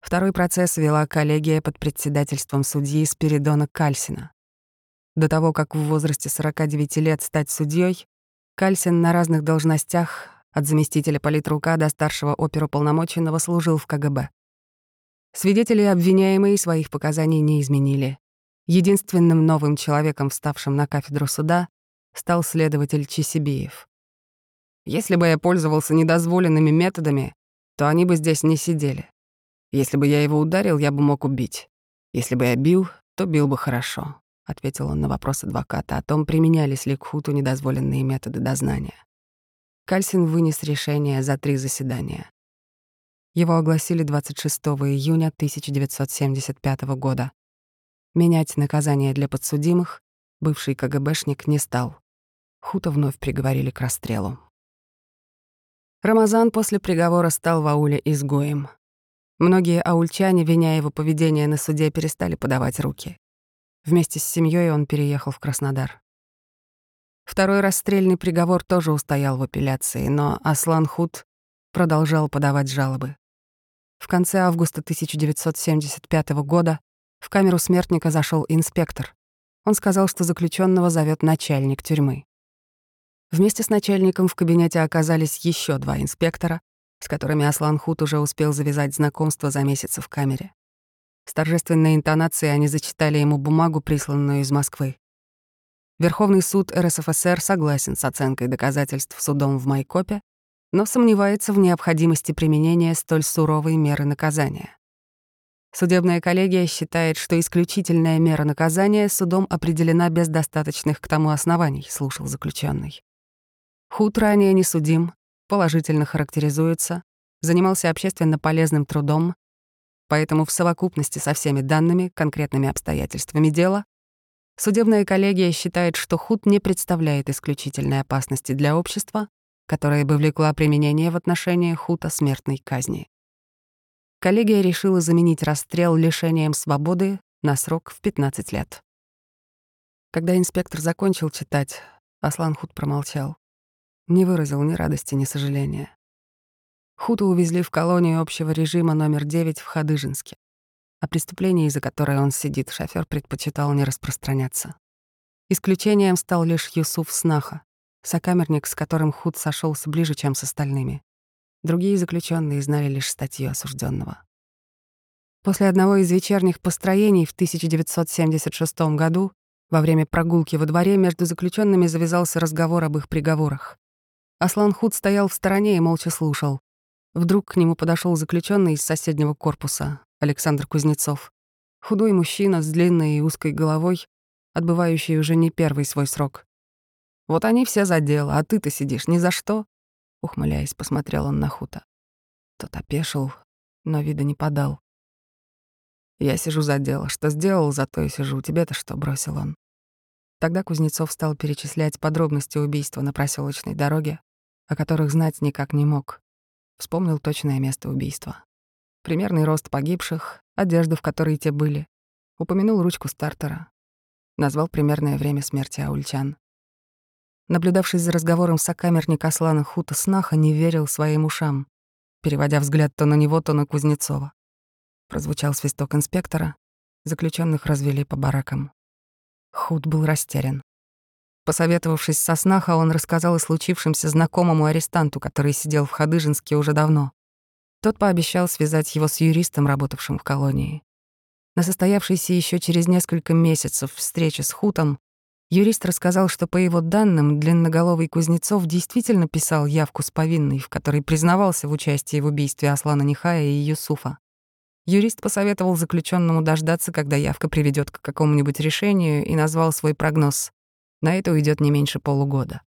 Второй процесс вела коллегия под председательством судьи Спиридона Кальсина. До того, как в возрасте 49 лет стать судьей, Кальсин на разных должностях, от заместителя политрука до старшего оперуполномоченного, служил в КГБ. Свидетели обвиняемые своих показаний не изменили. Единственным новым человеком, вставшим на кафедру суда, стал следователь Чесибиев. Если бы я пользовался недозволенными методами, то они бы здесь не сидели. Если бы я его ударил, я бы мог убить. Если бы я бил, то бил бы хорошо», — ответил он на вопрос адвоката о том, применялись ли к Хуту недозволенные методы дознания. Кальсин вынес решение за три заседания. Его огласили 26 июня 1975 года. Менять наказание для подсудимых бывший КГБшник не стал. Хута вновь приговорили к расстрелу. Рамазан после приговора стал в ауле изгоем. Многие аульчане, виня его поведение на суде, перестали подавать руки. Вместе с семьей он переехал в Краснодар. Второй расстрельный приговор тоже устоял в апелляции, но Аслан Худ продолжал подавать жалобы. В конце августа 1975 года в камеру смертника зашел инспектор. Он сказал, что заключенного зовет начальник тюрьмы. Вместе с начальником в кабинете оказались еще два инспектора, с которыми Аслан Худ уже успел завязать знакомство за месяц в камере. С торжественной интонацией они зачитали ему бумагу, присланную из Москвы. Верховный суд РСФСР согласен с оценкой доказательств судом в Майкопе, но сомневается в необходимости применения столь суровой меры наказания. Судебная коллегия считает, что исключительная мера наказания судом определена без достаточных к тому оснований, слушал заключенный. Худ ранее не судим, положительно характеризуется, занимался общественно полезным трудом, поэтому в совокупности со всеми данными, конкретными обстоятельствами дела, судебная коллегия считает, что Худ не представляет исключительной опасности для общества, которая бы влекла применение в отношении Хута смертной казни. Коллегия решила заменить расстрел лишением свободы на срок в 15 лет. Когда инспектор закончил читать, Аслан Худ промолчал не выразил ни радости, ни сожаления. Хуту увезли в колонию общего режима номер 9 в Хадыжинске. О преступлении, за которое он сидит, шофер предпочитал не распространяться. Исключением стал лишь Юсуф Снаха, сокамерник, с которым Худ сошелся ближе, чем с остальными. Другие заключенные знали лишь статью осужденного. После одного из вечерних построений в 1976 году во время прогулки во дворе между заключенными завязался разговор об их приговорах. Аслан Худ стоял в стороне и молча слушал. Вдруг к нему подошел заключенный из соседнего корпуса, Александр Кузнецов. Худой мужчина с длинной и узкой головой, отбывающий уже не первый свой срок. «Вот они все за дело, а ты-то сидишь ни за что?» Ухмыляясь, посмотрел он на Хута. Тот опешил, но вида не подал. «Я сижу за дело. Что сделал, зато и сижу. Тебе-то что?» — бросил он. Тогда Кузнецов стал перечислять подробности убийства на проселочной дороге, о которых знать никак не мог. Вспомнил точное место убийства. Примерный рост погибших, одежду, в которой те были. Упомянул ручку стартера. Назвал примерное время смерти аульчан. Наблюдавшись за разговором сокамерник Аслана Хута Снаха, не верил своим ушам, переводя взгляд то на него, то на Кузнецова. Прозвучал свисток инспектора. Заключенных развели по баракам. Худ был растерян. Посоветовавшись со Снаха, он рассказал о случившемся знакомому арестанту, который сидел в Хадыжинске уже давно. Тот пообещал связать его с юристом, работавшим в колонии. На состоявшейся еще через несколько месяцев встрече с Хутом юрист рассказал, что, по его данным, длинноголовый Кузнецов действительно писал явку с повинной, в которой признавался в участии в убийстве Аслана Нихая и Юсуфа. Юрист посоветовал заключенному дождаться, когда явка приведет к какому-нибудь решению, и назвал свой прогноз. На это уйдет не меньше полугода.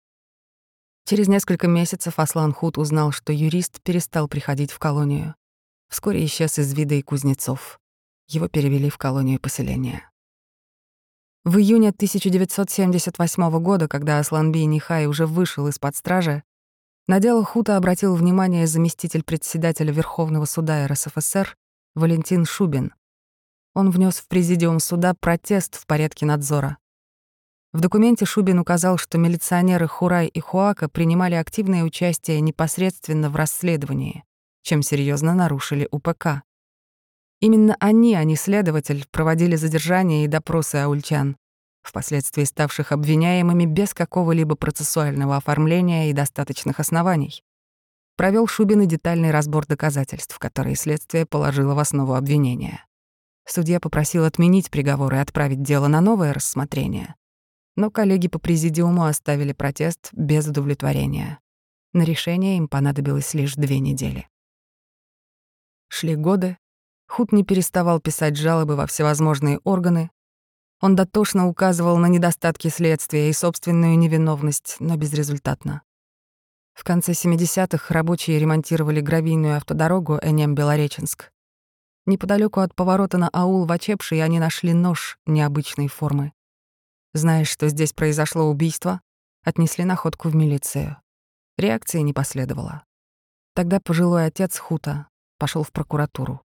Через несколько месяцев Аслан Худ узнал, что юрист перестал приходить в колонию. Вскоре исчез из вида и Кузнецов. Его перевели в колонию поселения. В июне 1978 года, когда Асланби Нихай уже вышел из-под стражи, на дело Хута обратил внимание заместитель председателя Верховного суда РСФСР Валентин Шубин. Он внес в президиум суда протест в порядке надзора. В документе Шубин указал, что милиционеры Хурай и Хуака принимали активное участие непосредственно в расследовании, чем серьезно нарушили УПК. Именно они, а не следователь, проводили задержания и допросы аульчан, впоследствии ставших обвиняемыми без какого-либо процессуального оформления и достаточных оснований. Провел Шубин и детальный разбор доказательств, которые следствие положило в основу обвинения. Судья попросил отменить приговор и отправить дело на новое рассмотрение, но коллеги по президиуму оставили протест без удовлетворения. На решение им понадобилось лишь две недели. Шли годы. Худ не переставал писать жалобы во всевозможные органы. Он дотошно указывал на недостатки следствия и собственную невиновность, но безрезультатно. В конце 70-х рабочие ремонтировали гравийную автодорогу Энем-Белореченск. Неподалеку от поворота на аул в Очепшей они нашли нож необычной формы. Знаешь, что здесь произошло убийство, отнесли находку в милицию. Реакции не последовало. Тогда пожилой отец Хута пошел в прокуратуру.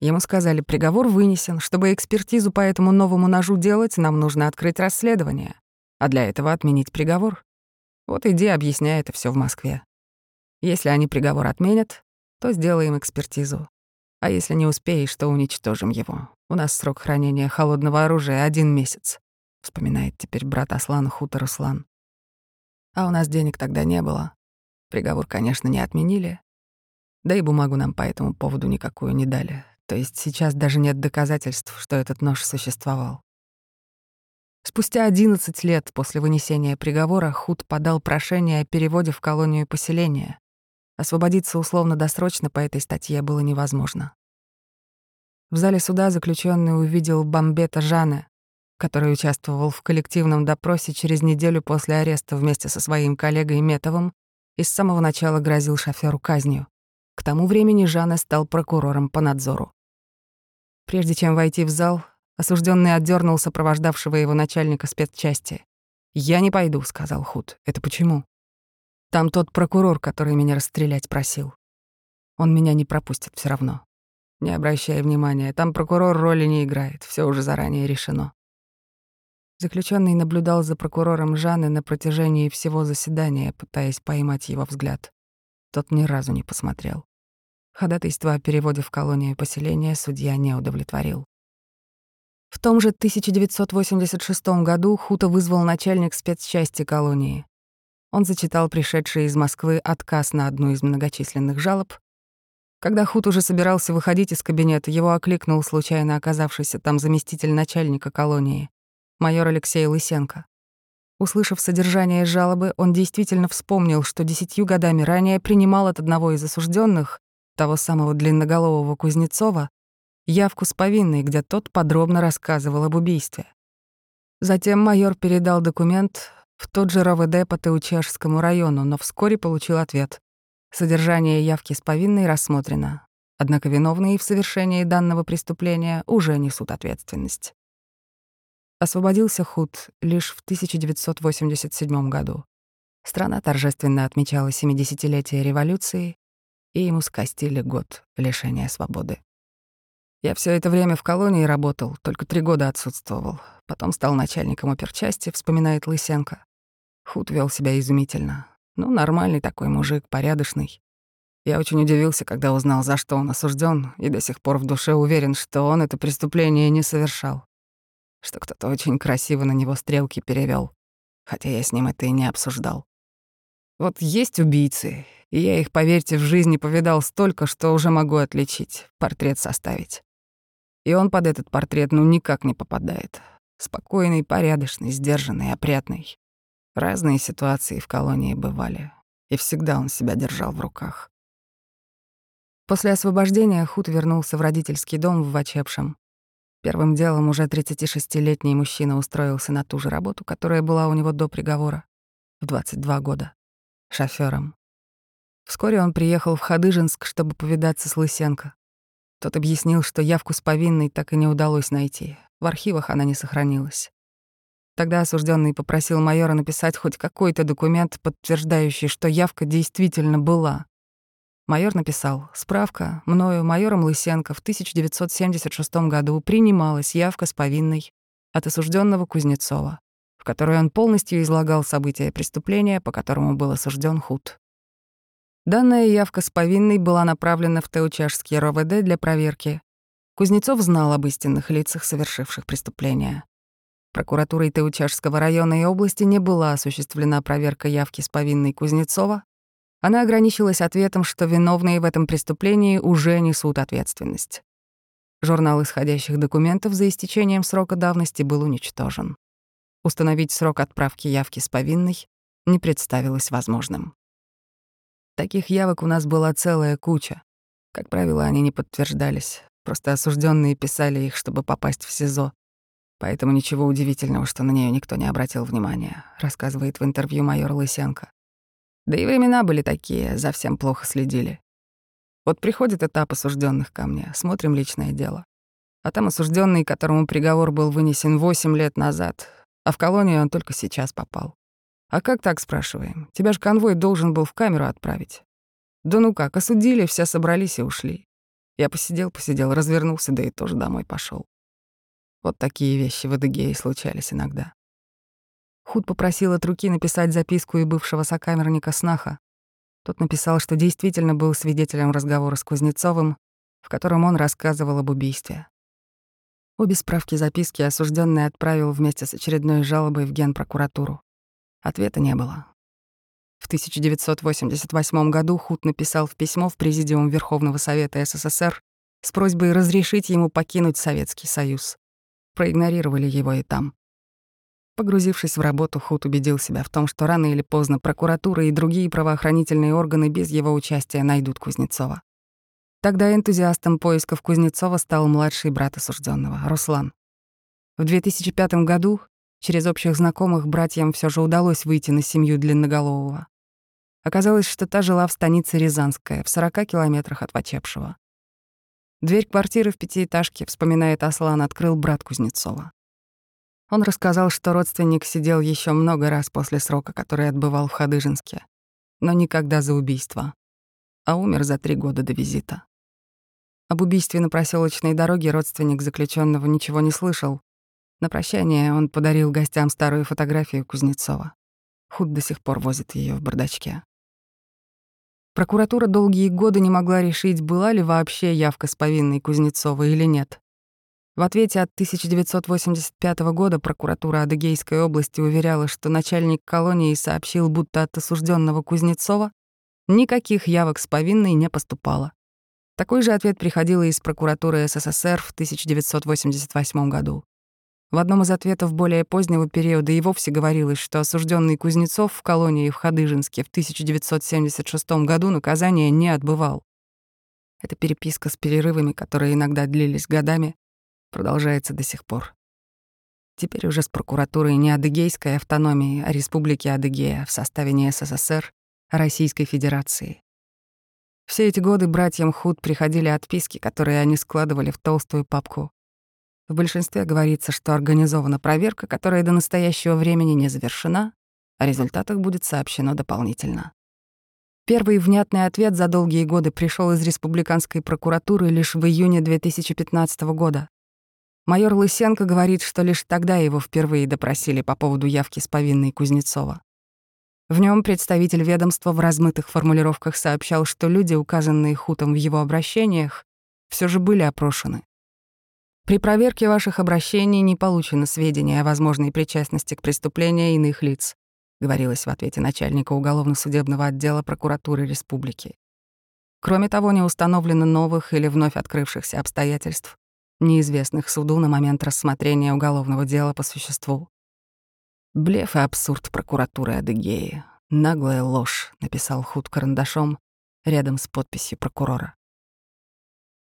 Ему сказали, приговор вынесен. Чтобы экспертизу по этому новому ножу делать, нам нужно открыть расследование. А для этого отменить приговор. Вот иди, объясняй это все в Москве. Если они приговор отменят, то сделаем экспертизу. А если не успеешь, то уничтожим его. У нас срок хранения холодного оружия — один месяц вспоминает теперь брат Аслана Хута Руслан. А у нас денег тогда не было. Приговор, конечно, не отменили. Да и бумагу нам по этому поводу никакую не дали. То есть сейчас даже нет доказательств, что этот нож существовал. Спустя 11 лет после вынесения приговора Худ подал прошение о переводе в колонию поселения. Освободиться условно-досрочно по этой статье было невозможно. В зале суда заключенный увидел Бомбета Жана, который участвовал в коллективном допросе через неделю после ареста вместе со своим коллегой Метовым и с самого начала грозил шоферу казнью. К тому времени Жанна стал прокурором по надзору. Прежде чем войти в зал, осужденный отдернул сопровождавшего его начальника спецчасти. «Я не пойду», — сказал Худ. «Это почему?» «Там тот прокурор, который меня расстрелять просил. Он меня не пропустит все равно. Не обращай внимания, там прокурор роли не играет, все уже заранее решено. Заключенный наблюдал за прокурором Жанны на протяжении всего заседания, пытаясь поймать его взгляд. Тот ни разу не посмотрел. Ходатайство о переводе в колонию поселения судья не удовлетворил. В том же 1986 году Хута вызвал начальник спецчасти колонии. Он зачитал пришедший из Москвы отказ на одну из многочисленных жалоб. Когда Хут уже собирался выходить из кабинета, его окликнул случайно оказавшийся там заместитель начальника колонии майор Алексей Лысенко. Услышав содержание жалобы, он действительно вспомнил, что десятью годами ранее принимал от одного из осужденных, того самого длинноголового Кузнецова, явку с повинной, где тот подробно рассказывал об убийстве. Затем майор передал документ в тот же РОВД по Теучешскому району, но вскоре получил ответ. Содержание явки с повинной рассмотрено, однако виновные в совершении данного преступления уже несут ответственность. Освободился Худ лишь в 1987 году. Страна торжественно отмечала 70-летие революции, и ему скостили год лишения свободы. Я все это время в колонии работал, только три года отсутствовал. Потом стал начальником оперчасти, вспоминает Лысенко. Худ вел себя изумительно. Ну, нормальный такой мужик, порядочный. Я очень удивился, когда узнал, за что он осужден, и до сих пор в душе уверен, что он это преступление не совершал что кто-то очень красиво на него стрелки перевел, хотя я с ним это и не обсуждал. Вот есть убийцы, и я их, поверьте, в жизни повидал столько, что уже могу отличить, портрет составить. И он под этот портрет ну никак не попадает. Спокойный, порядочный, сдержанный, опрятный. Разные ситуации в колонии бывали, и всегда он себя держал в руках. После освобождения Худ вернулся в родительский дом в Вачепшем. Первым делом уже 36-летний мужчина устроился на ту же работу, которая была у него до приговора, в 22 года, шофёром. Вскоре он приехал в Хадыжинск, чтобы повидаться с Лысенко. Тот объяснил, что явку с повинной так и не удалось найти. В архивах она не сохранилась. Тогда осужденный попросил майора написать хоть какой-то документ, подтверждающий, что явка действительно была. Майор написал «Справка. Мною, майором Лысенко, в 1976 году принималась явка с повинной от осужденного Кузнецова, в которой он полностью излагал события преступления, по которому был осужден Худ. Данная явка с повинной была направлена в Теучашский РОВД для проверки. Кузнецов знал об истинных лицах, совершивших преступления. Прокуратурой Теучашского района и области не была осуществлена проверка явки с повинной Кузнецова, она ограничилась ответом, что виновные в этом преступлении уже несут ответственность. Журнал исходящих документов за истечением срока давности был уничтожен. Установить срок отправки явки с повинной не представилось возможным. Таких явок у нас была целая куча. Как правило, они не подтверждались. Просто осужденные писали их, чтобы попасть в СИЗО. Поэтому ничего удивительного, что на нее никто не обратил внимания, рассказывает в интервью майор Лысенко. Да и времена были такие, за всем плохо следили. Вот приходит этап осужденных ко мне, смотрим личное дело. А там осужденный, которому приговор был вынесен 8 лет назад, а в колонию он только сейчас попал. А как так, спрашиваем? Тебя же конвой должен был в камеру отправить. Да ну как, осудили, все собрались и ушли. Я посидел, посидел, развернулся, да и тоже домой пошел. Вот такие вещи в Эдегее случались иногда. Худ попросил от руки написать записку и бывшего сокамерника Снаха. Тот написал, что действительно был свидетелем разговора с Кузнецовым, в котором он рассказывал об убийстве. Обе справки записки осужденный отправил вместе с очередной жалобой в Генпрокуратуру. Ответа не было. В 1988 году Худ написал в письмо в Президиум Верховного Совета СССР с просьбой разрешить ему покинуть Советский Союз. Проигнорировали его и там. Погрузившись в работу, Худ убедил себя в том, что рано или поздно прокуратура и другие правоохранительные органы без его участия найдут Кузнецова. Тогда энтузиастом поисков Кузнецова стал младший брат осужденного, Руслан. В 2005 году через общих знакомых братьям все же удалось выйти на семью Длинноголового. Оказалось, что та жила в станице Рязанская, в 40 километрах от Вачепшева. Дверь квартиры в пятиэтажке, вспоминает Аслан, открыл брат Кузнецова. Он рассказал, что родственник сидел еще много раз после срока, который отбывал в Хадыжинске, но никогда за убийство, а умер за три года до визита. Об убийстве на проселочной дороге родственник заключенного ничего не слышал. На прощание он подарил гостям старую фотографию Кузнецова. Худ до сих пор возит ее в бардачке. Прокуратура долгие годы не могла решить, была ли вообще явка с повинной Кузнецова или нет. В ответе от 1985 года прокуратура Адыгейской области уверяла, что начальник колонии сообщил, будто от осужденного Кузнецова никаких явок с повинной не поступало. Такой же ответ приходил из прокуратуры СССР в 1988 году. В одном из ответов более позднего периода и вовсе говорилось, что осужденный Кузнецов в колонии в Хадыжинске в 1976 году наказание не отбывал. Эта переписка с перерывами, которые иногда длились годами, продолжается до сих пор. Теперь уже с прокуратурой не Адыгейской автономии, а Республики Адыгея в составе не СССР, а Российской Федерации. Все эти годы братьям Худ приходили отписки, которые они складывали в толстую папку. В большинстве говорится, что организована проверка, которая до настоящего времени не завершена, о результатах будет сообщено дополнительно. Первый внятный ответ за долгие годы пришел из республиканской прокуратуры лишь в июне 2015 года. Майор Лысенко говорит, что лишь тогда его впервые допросили по поводу явки с повинной Кузнецова. В нем представитель ведомства в размытых формулировках сообщал, что люди, указанные Хутом в его обращениях, все же были опрошены. При проверке ваших обращений не получено сведения о возможной причастности к преступлению иных лиц, говорилось в ответе начальника уголовно-судебного отдела прокуратуры республики. Кроме того, не установлено новых или вновь открывшихся обстоятельств, неизвестных суду на момент рассмотрения уголовного дела по существу. «Блеф и абсурд прокуратуры Адыгеи. Наглая ложь», — написал Худ карандашом рядом с подписью прокурора.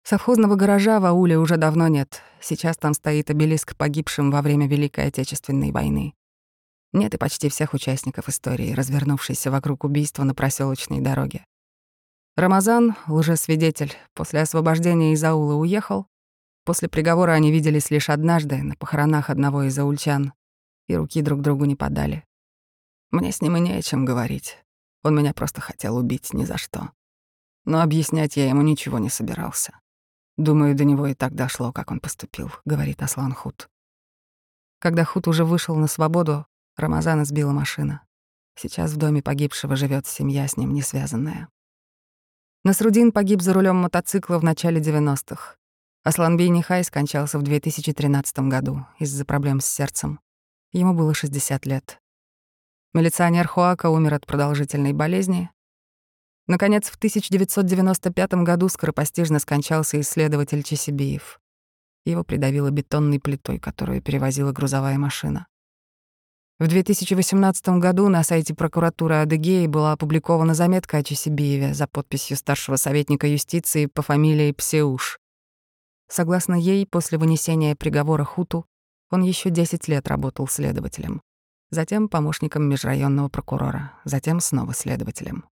Совхозного гаража в ауле уже давно нет. Сейчас там стоит обелиск погибшим во время Великой Отечественной войны. Нет и почти всех участников истории, развернувшейся вокруг убийства на проселочной дороге. Рамазан, лжесвидетель, после освобождения из аула уехал, После приговора они виделись лишь однажды на похоронах одного из аульчан и руки друг другу не подали. Мне с ним и не о чем говорить. Он меня просто хотел убить ни за что. Но объяснять я ему ничего не собирался. Думаю, до него и так дошло, как он поступил, говорит Аслан Худ. Когда Худ уже вышел на свободу, Рамазана сбила машина. Сейчас в доме погибшего живет семья с ним не связанная. Насрудин погиб за рулем мотоцикла в начале 90-х. Асланбей Нихай скончался в 2013 году из-за проблем с сердцем. Ему было 60 лет. Милиционер Хуака умер от продолжительной болезни. Наконец, в 1995 году скоропостижно скончался исследователь Чесибиев. Его придавило бетонной плитой, которую перевозила грузовая машина. В 2018 году на сайте прокуратуры Адыгеи была опубликована заметка о Чесибиеве за подписью старшего советника юстиции по фамилии Псеуш. Согласно ей, после вынесения приговора Хуту он еще 10 лет работал следователем, затем помощником межрайонного прокурора, затем снова следователем.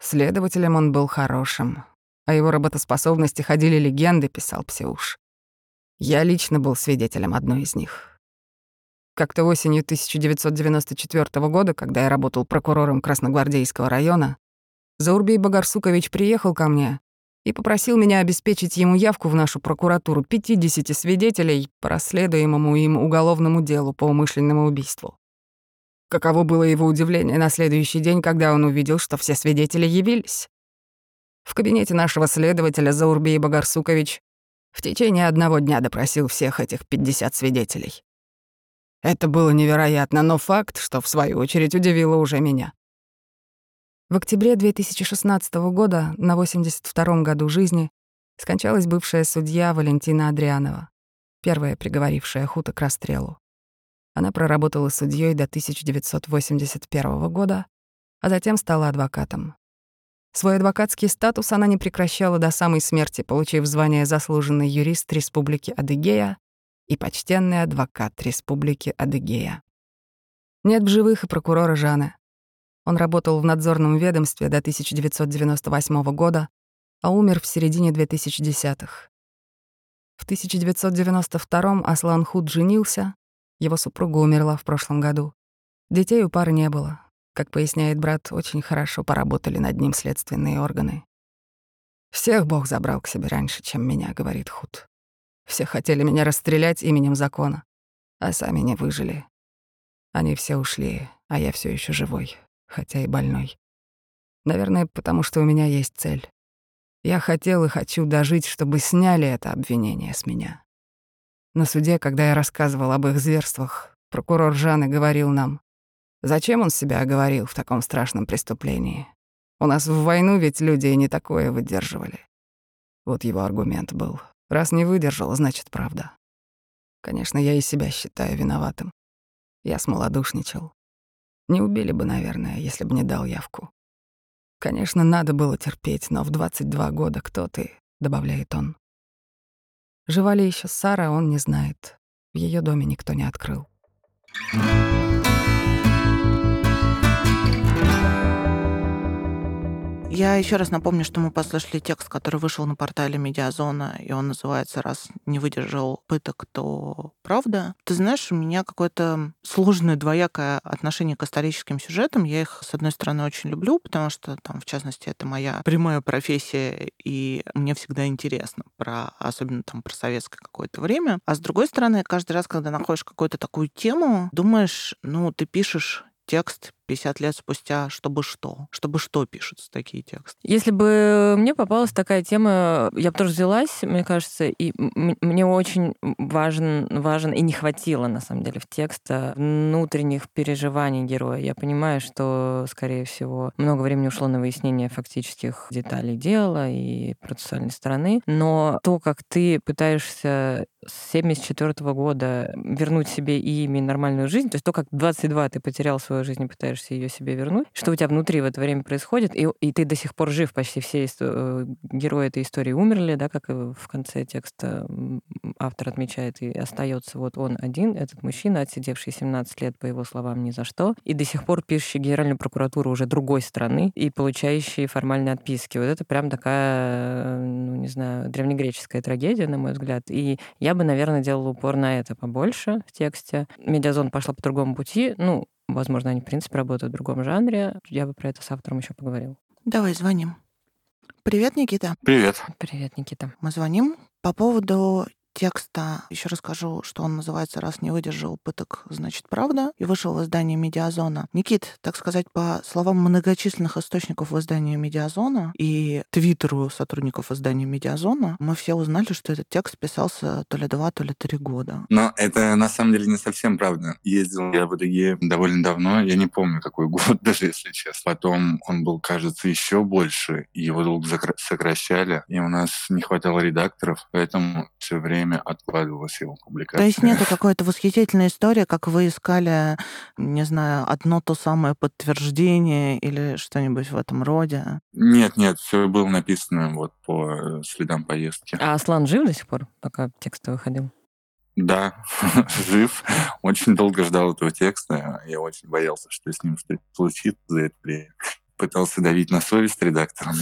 Следователем он был хорошим. О его работоспособности ходили легенды, писал Псеуш. Я лично был свидетелем одной из них. Как-то осенью 1994 года, когда я работал прокурором Красногвардейского района, Заурбей Багарсукович приехал ко мне и попросил меня обеспечить ему явку в нашу прокуратуру 50 свидетелей по расследуемому им уголовному делу по умышленному убийству. Каково было его удивление на следующий день, когда он увидел, что все свидетели явились. В кабинете нашего следователя Заурбей Багарсукович в течение одного дня допросил всех этих 50 свидетелей. Это было невероятно, но факт, что в свою очередь удивило уже меня. В октябре 2016 года, на 82-м году жизни, скончалась бывшая судья Валентина Адрианова, первая приговорившая Хута к расстрелу. Она проработала судьей до 1981 года, а затем стала адвокатом. Свой адвокатский статус она не прекращала до самой смерти, получив звание заслуженный юрист Республики Адыгея и почтенный адвокат Республики Адыгея. Нет в живых и прокурора Жана, он работал в надзорном ведомстве до 1998 года, а умер в середине 2010-х. В 1992-м Аслан Худ женился, его супруга умерла в прошлом году. Детей у пары не было. Как поясняет брат, очень хорошо поработали над ним следственные органы. «Всех Бог забрал к себе раньше, чем меня», — говорит Худ. «Все хотели меня расстрелять именем закона, а сами не выжили. Они все ушли, а я все еще живой хотя и больной. Наверное, потому что у меня есть цель. Я хотел и хочу дожить, чтобы сняли это обвинение с меня. На суде, когда я рассказывал об их зверствах, прокурор Жаны говорил нам, зачем он себя оговорил в таком страшном преступлении. У нас в войну ведь люди и не такое выдерживали. Вот его аргумент был. Раз не выдержал, значит, правда. Конечно, я и себя считаю виноватым. Я смолодушничал. Не убили бы, наверное, если бы не дал явку. Конечно, надо было терпеть, но в 22 года кто ты, добавляет он. Жива ли еще Сара, он не знает. В ее доме никто не открыл. Я еще раз напомню, что мы послушали текст, который вышел на портале Медиазона, и он называется «Раз не выдержал пыток, то правда». Ты знаешь, у меня какое-то сложное двоякое отношение к историческим сюжетам. Я их, с одной стороны, очень люблю, потому что, там, в частности, это моя прямая профессия, и мне всегда интересно про, особенно там, про советское какое-то время. А с другой стороны, каждый раз, когда находишь какую-то такую тему, думаешь, ну, ты пишешь текст 50 лет спустя, чтобы что? Чтобы что пишутся такие тексты? Если бы мне попалась такая тема, я бы тоже взялась, мне кажется, и мне очень важен, важен и не хватило, на самом деле, в текста внутренних переживаний героя. Я понимаю, что, скорее всего, много времени ушло на выяснение фактических деталей дела и процессуальной стороны, но то, как ты пытаешься с 74 года вернуть себе и имя, и нормальную жизнь, то есть то, как 22 ты потерял свою жизнь и пытаешься пытаешься ее себе вернуть, что у тебя внутри в это время происходит, и, и ты до сих пор жив, почти все э, герои этой истории умерли, да, как в конце текста автор отмечает, и остается вот он один, этот мужчина, отсидевший 17 лет, по его словам, ни за что, и до сих пор пишущий Генеральную прокуратуру уже другой страны и получающий формальные отписки. Вот это прям такая, ну, не знаю, древнегреческая трагедия, на мой взгляд. И я бы, наверное, делала упор на это побольше в тексте. Медиазон пошла по другому пути. Ну, Возможно, они, в принципе, работают в другом жанре. Я бы про это с автором еще поговорил. Давай звоним. Привет, Никита. Привет. Привет, Никита. Мы звоним по поводу текста. Еще расскажу, что он называется «Раз не выдержал пыток, значит правда» и вышел в издании «Медиазона». Никит, так сказать, по словам многочисленных источников в издании «Медиазона» и твиттеру сотрудников издания «Медиазона», мы все узнали, что этот текст писался то ли два, то ли три года. Но это на самом деле не совсем правда. Ездил я в итоге довольно давно, я не помню, какой год даже, если честно. Потом он был, кажется, еще больше, его долго сокращали, и у нас не хватало редакторов, поэтому все время время откладывалась его публикация. То есть нету какой-то восхитительной истории, как вы искали, не знаю, одно то самое подтверждение или что-нибудь в этом роде? Нет, нет, все было написано вот по э, следам поездки. А Аслан жив до сих пор, пока текст выходил? Да, жив. Очень долго ждал этого текста. Я очень боялся, что с ним что-то случится за это время пытался давить на совесть редакторам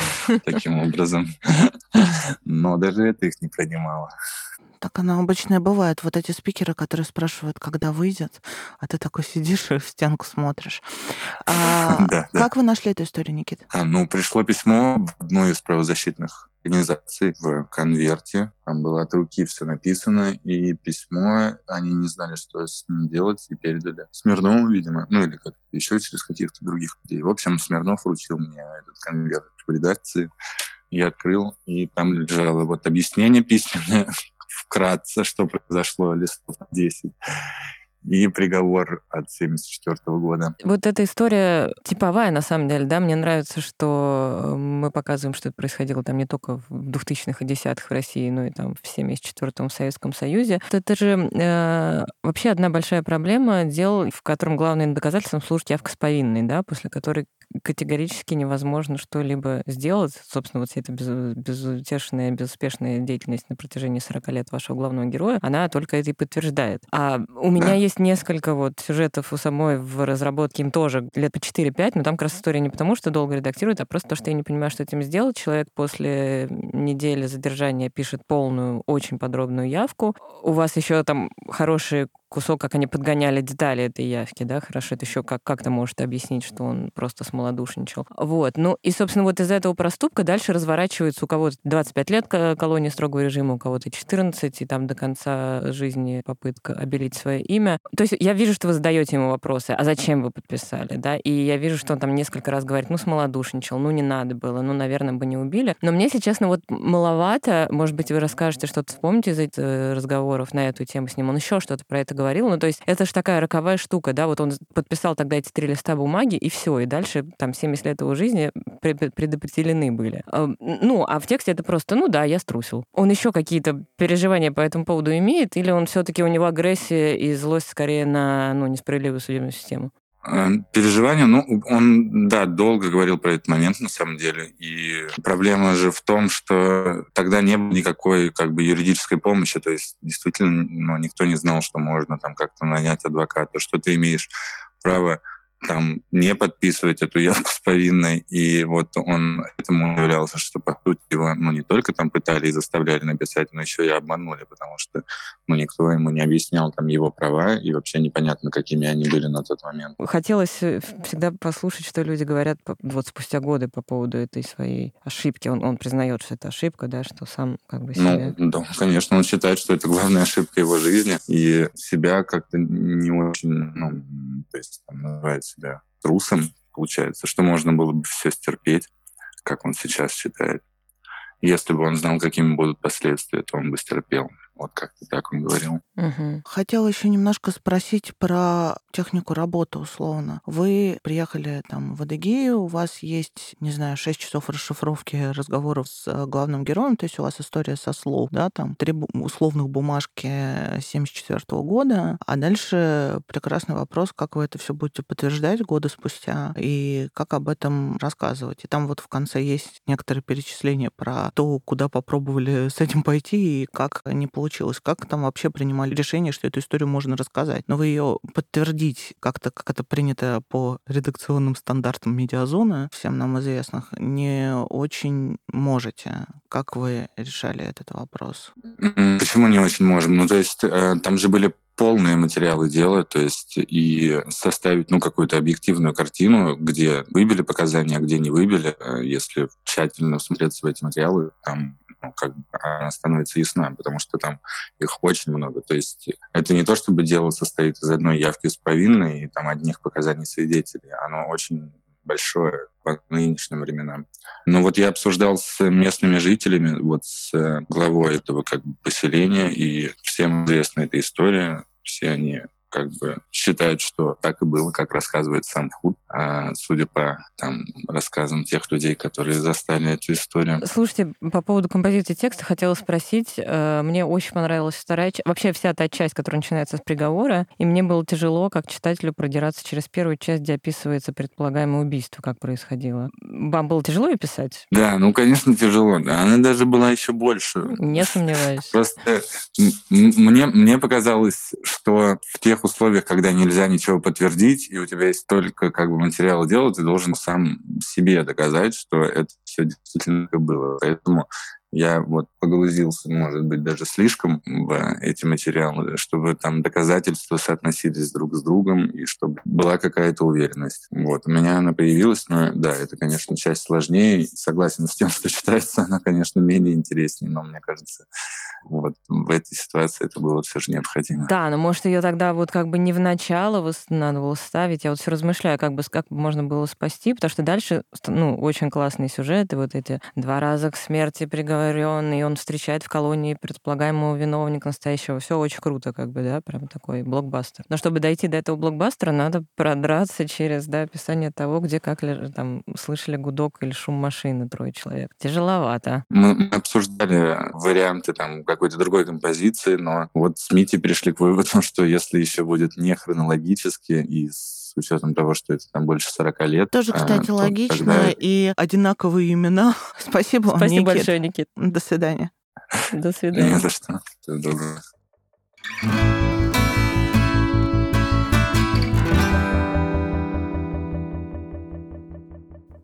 таким образом. Но даже это их не принимало. Так оно обычно бывает. Вот эти спикеры, которые спрашивают, когда выйдет, а ты такой сидишь и в стенку смотришь. А, да, как да. вы нашли эту историю, Никита? А, ну, пришло письмо в одну из правозащитных организаций в конверте. Там было от руки все написано, и письмо, они не знали, что с ним делать, и передали Смирнову, видимо, ну или как еще через каких-то других людей. В общем, Смирнов вручил мне этот конверт в редакции. Я открыл, и там лежало вот объяснение письменное, вкратце, что произошло листов 10 и приговор от 74 года. Вот эта история типовая, на самом деле, да, мне нравится, что мы показываем, что это происходило там не только в 2000-х и 10-х в России, но и там в 74-м в Советском Союзе. Это же э, вообще одна большая проблема дел, в котором главным доказательством служит явка с повинной, да, после которой категорически невозможно что-либо сделать. Собственно, вот эта без, безутешная, безуспешная деятельность на протяжении 40 лет вашего главного героя, она только это и подтверждает. А у меня есть несколько вот сюжетов у самой в разработке, им тоже лет по 4-5, но там как раз история не потому, что долго редактирует, а просто то, что я не понимаю, что этим сделать. Человек после недели задержания пишет полную, очень подробную явку. У вас еще там хорошие кусок, как они подгоняли детали этой явки, да, хорошо, это еще как, как-то может объяснить, что он просто смолодушничал. Вот, ну и, собственно, вот из этого проступка дальше разворачивается у кого-то 25 лет колонии строгого режима, у кого-то 14, и там до конца жизни попытка обелить свое имя. То есть я вижу, что вы задаете ему вопросы, а зачем вы подписали, да, и я вижу, что он там несколько раз говорит, ну, смолодушничал, ну, не надо было, ну, наверное, бы не убили. Но мне, если честно, вот маловато, может быть, вы расскажете что-то, вспомните из этих э, разговоров на эту тему с ним, он еще что-то про это говорил. Ну, то есть это же такая роковая штука, да, вот он подписал тогда эти три листа бумаги, и все, и дальше там 70 лет его жизни предопределены были. А, ну, а в тексте это просто, ну да, я струсил. Он еще какие-то переживания по этому поводу имеет, или он все-таки у него агрессия и злость скорее на ну, несправедливую судебную систему? Эм, переживания, ну, он, да, долго говорил про этот момент, на самом деле. И проблема же в том, что тогда не было никакой, как бы, юридической помощи. То есть, действительно, ну, никто не знал, что можно там как-то нанять адвоката, что ты имеешь право там не подписывать эту явку с повинной. И вот он этому являлся, что, по сути, его ну, не только там пытали и заставляли написать, но еще и обманули, потому что ну, никто ему не объяснял там его права, и вообще непонятно, какими они были на тот момент. Хотелось э, всегда послушать, что люди говорят вот спустя годы по поводу этой своей ошибки. Он, он признает, что это ошибка, да, что сам как бы себя... Ну, да, конечно, он считает, что это главная ошибка его жизни, и себя как-то не очень, ну, то есть там называется себя трусом, получается, что можно было бы все стерпеть, как он сейчас считает. Если бы он знал, какими будут последствия, то он бы стерпел. Вот как-то так он говорил. Угу. Хотела еще немножко спросить про технику работы условно. Вы приехали там в Адыгею, у вас есть, не знаю, 6 часов расшифровки разговоров с э, главным героем, то есть у вас история со слов, да, там три условных бумажки 74 года, а дальше прекрасный вопрос, как вы это все будете подтверждать годы спустя и как об этом рассказывать. И там вот в конце есть некоторые перечисления про то, куда попробовали с этим пойти и как не получилось получилось? Как там вообще принимали решение, что эту историю можно рассказать? Но вы ее подтвердить как-то, как это принято по редакционным стандартам медиазоны, всем нам известных, не очень можете. Как вы решали этот вопрос? Почему не очень можем? Ну, то есть э, там же были полные материалы дела, то есть и составить ну, какую-то объективную картину, где выбили показания, а где не выбили. Э, если тщательно смотреться в эти материалы, там ну, как бы она становится ясна, потому что там их очень много. То есть это не то, чтобы дело состоит из одной явки с повинной и там одних показаний свидетелей. Оно очень большое по нынешним временам. Но вот я обсуждал с местными жителями, вот с главой этого как бы поселения, и всем известна эта история. Все они как бы считают, что так и было, как рассказывает сам Худ, а, судя по там, рассказам тех людей, которые застали эту историю. Слушайте, по поводу композиции текста хотела спросить. Э, мне очень понравилась вторая часть, вообще вся та часть, которая начинается с приговора, и мне было тяжело, как читателю, продираться через первую часть, где описывается предполагаемое убийство, как происходило. Вам было тяжело ее писать? Да, ну, конечно, тяжело. Да. Она даже была еще больше. Не сомневаюсь. Просто мне, мне показалось, что в тех тех условиях, когда нельзя ничего подтвердить, и у тебя есть только как бы материал дела, ты должен сам себе доказать, что это все действительно было. Поэтому я вот погрузился, может быть, даже слишком в эти материалы, чтобы там доказательства соотносились друг с другом и чтобы была какая-то уверенность. Вот. У меня она появилась, но да, это, конечно, часть сложнее. Согласен с тем, что читается она, конечно, менее интереснее, но мне кажется, вот в этой ситуации это было все же необходимо. Да, но может ее тогда вот как бы не в начало надо было ставить. Я вот все размышляю, как бы как можно было спасти, потому что дальше, ну, очень классные сюжеты, вот эти два раза к смерти приговоренный, он встречает в колонии предполагаемого виновника настоящего. Все очень круто, как бы, да, прям такой блокбастер. Но чтобы дойти до этого блокбастера, надо продраться через, да, описание того, где как там слышали гудок или шум машины трое человек. Тяжеловато. Мы обсуждали варианты там какой-то другой композиции, но вот СМИТи пришли к выводу, что если еще будет не хронологически и с учетом того, что это там больше 40 лет. Тоже, а, кстати, а, логично. Тогда... И одинаковые имена. Спасибо вам, Спасибо Никит. большое, Никит. До свидания. До свидания. Не за что. Всего доброго.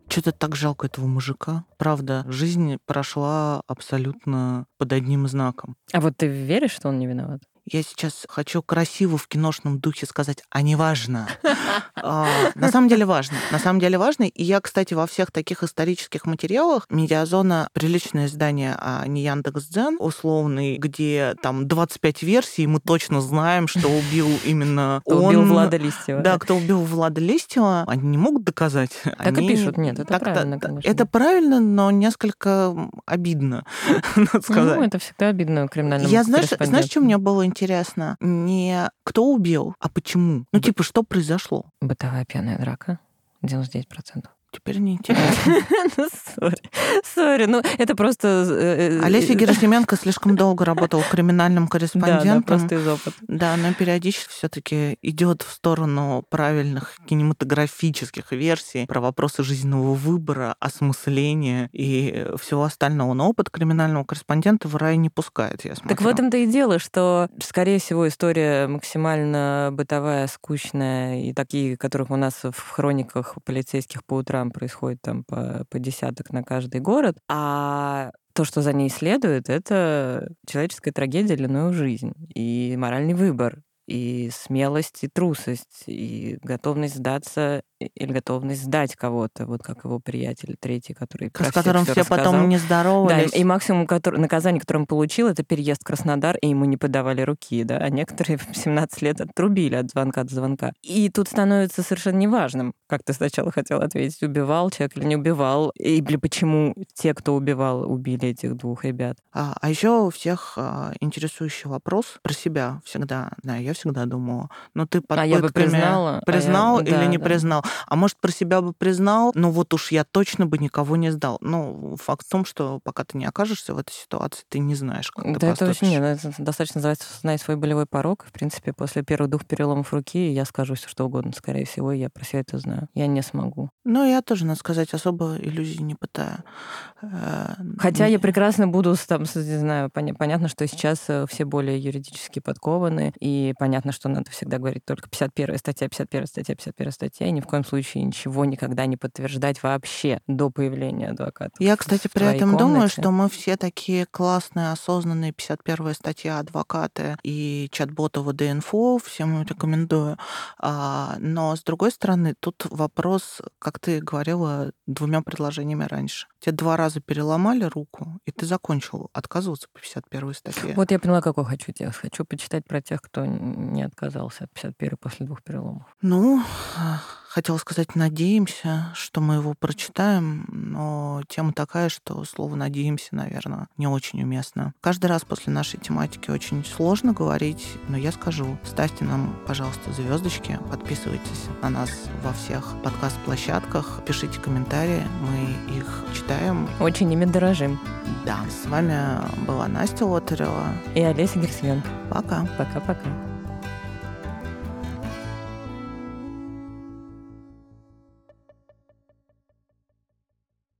Что-то так жалко этого мужика. Правда, жизнь прошла абсолютно под одним знаком. А вот ты веришь, что он не виноват? Я сейчас хочу красиво в киношном духе сказать, а не важно. А, на самом деле важно. На самом деле важно. И я, кстати, во всех таких исторических материалах Медиазона приличное издание, а не Яндекс.Дзен условный, где там 25 версий, и мы точно знаем, что убил именно он. убил Влада Листьева. Да, кто убил Влада Листьева. Они не могут доказать. Так и пишут. Нет, это правильно, конечно. Это правильно, но несколько обидно, надо сказать. Ну, это всегда обидно криминальному Я, знаешь, знаешь, что мне было интересно? Интересно не кто убил, а почему. Ну, типа, что произошло? Бытовая пьяная драка. 99%. Теперь не интересно. Ну, сори. Сори, ну это просто... э, э, Олеся э, Герасименко слишком долго работал криминальным Да, да, корреспондентом. просто из опыта. Да, но периодически все-таки идет в сторону правильных кинематографических версий про вопросы жизненного выбора, осмысления и всего остального. Но опыт криминального корреспондента в рай не пускает, я смотрю. Так в этом-то и дело, что, скорее всего, история максимально бытовая, скучная, и такие, которых у нас в хрониках полицейских по утрам происходит там по, по десяток на каждый город, а то, что за ней следует, это человеческая трагедия длиною в жизнь и моральный выбор, и смелость, и трусость, и готовность сдаться или готовность сдать кого-то, вот как его приятель третий, который с которым всё все потом не Да, здоровались. и максимум который, наказание, которое он получил, это переезд в Краснодар, и ему не подавали руки, да, а некоторые в 17 лет отрубили от звонка до звонка. И тут становится совершенно неважным, как ты сначала хотел ответить, убивал человек или не убивал, или почему те, кто убивал, убили этих двух ребят. А, а еще у всех а, интересующий вопрос про себя всегда. Да, я всегда думала, ну ты под А я бы пытками признала, а я- признал или да, не да. признал. А может, про себя бы признал, ну вот уж я точно бы никого не сдал. Ну, факт в том, что пока ты не окажешься в этой ситуации, ты не знаешь, как ты Да, это поступишь. очень нет, это достаточно называется знать свой болевой порог. В принципе, после первых двух переломов руки я скажу все что угодно, скорее всего, я про себя это знаю. Я не смогу. Ну, я тоже, надо сказать, особо иллюзий не пытаю. Э, Хотя я прекрасно буду, там, не знаю, поня- понятно, что сейчас э, все более юридически подкованы, и понятно, что надо всегда говорить только 51 статья, 51 статья, 51 статья, и ни в коем случае ничего никогда не подтверждать вообще до появления адвоката. Я, кстати, при этом думаю, комнате. что мы все такие классные, осознанные 51 статья адвокаты и чат-боты ВД-инфо, всем рекомендую. А, но, с другой стороны, тут вопрос, как ты говорила, двумя предложениями раньше. Тебе два раза переломали руку, и ты закончил отказываться по 51 статье. Вот я поняла, какой хочу текст. Хочу почитать про тех, кто не отказался от 51 после двух переломов. Ну, хотела сказать, надеемся, что мы его прочитаем, но тема такая, что слово «надеемся», наверное, не очень уместно. Каждый раз после нашей тематики очень сложно говорить, но я скажу, ставьте нам, пожалуйста, звездочки, подписывайтесь на нас во всех подкаст-площадках, пишите комментарии, мы их читаем. Очень ими дорожим. Да, с вами была Настя Лотарева. И Олеся Герсмен. Пока. Пока-пока.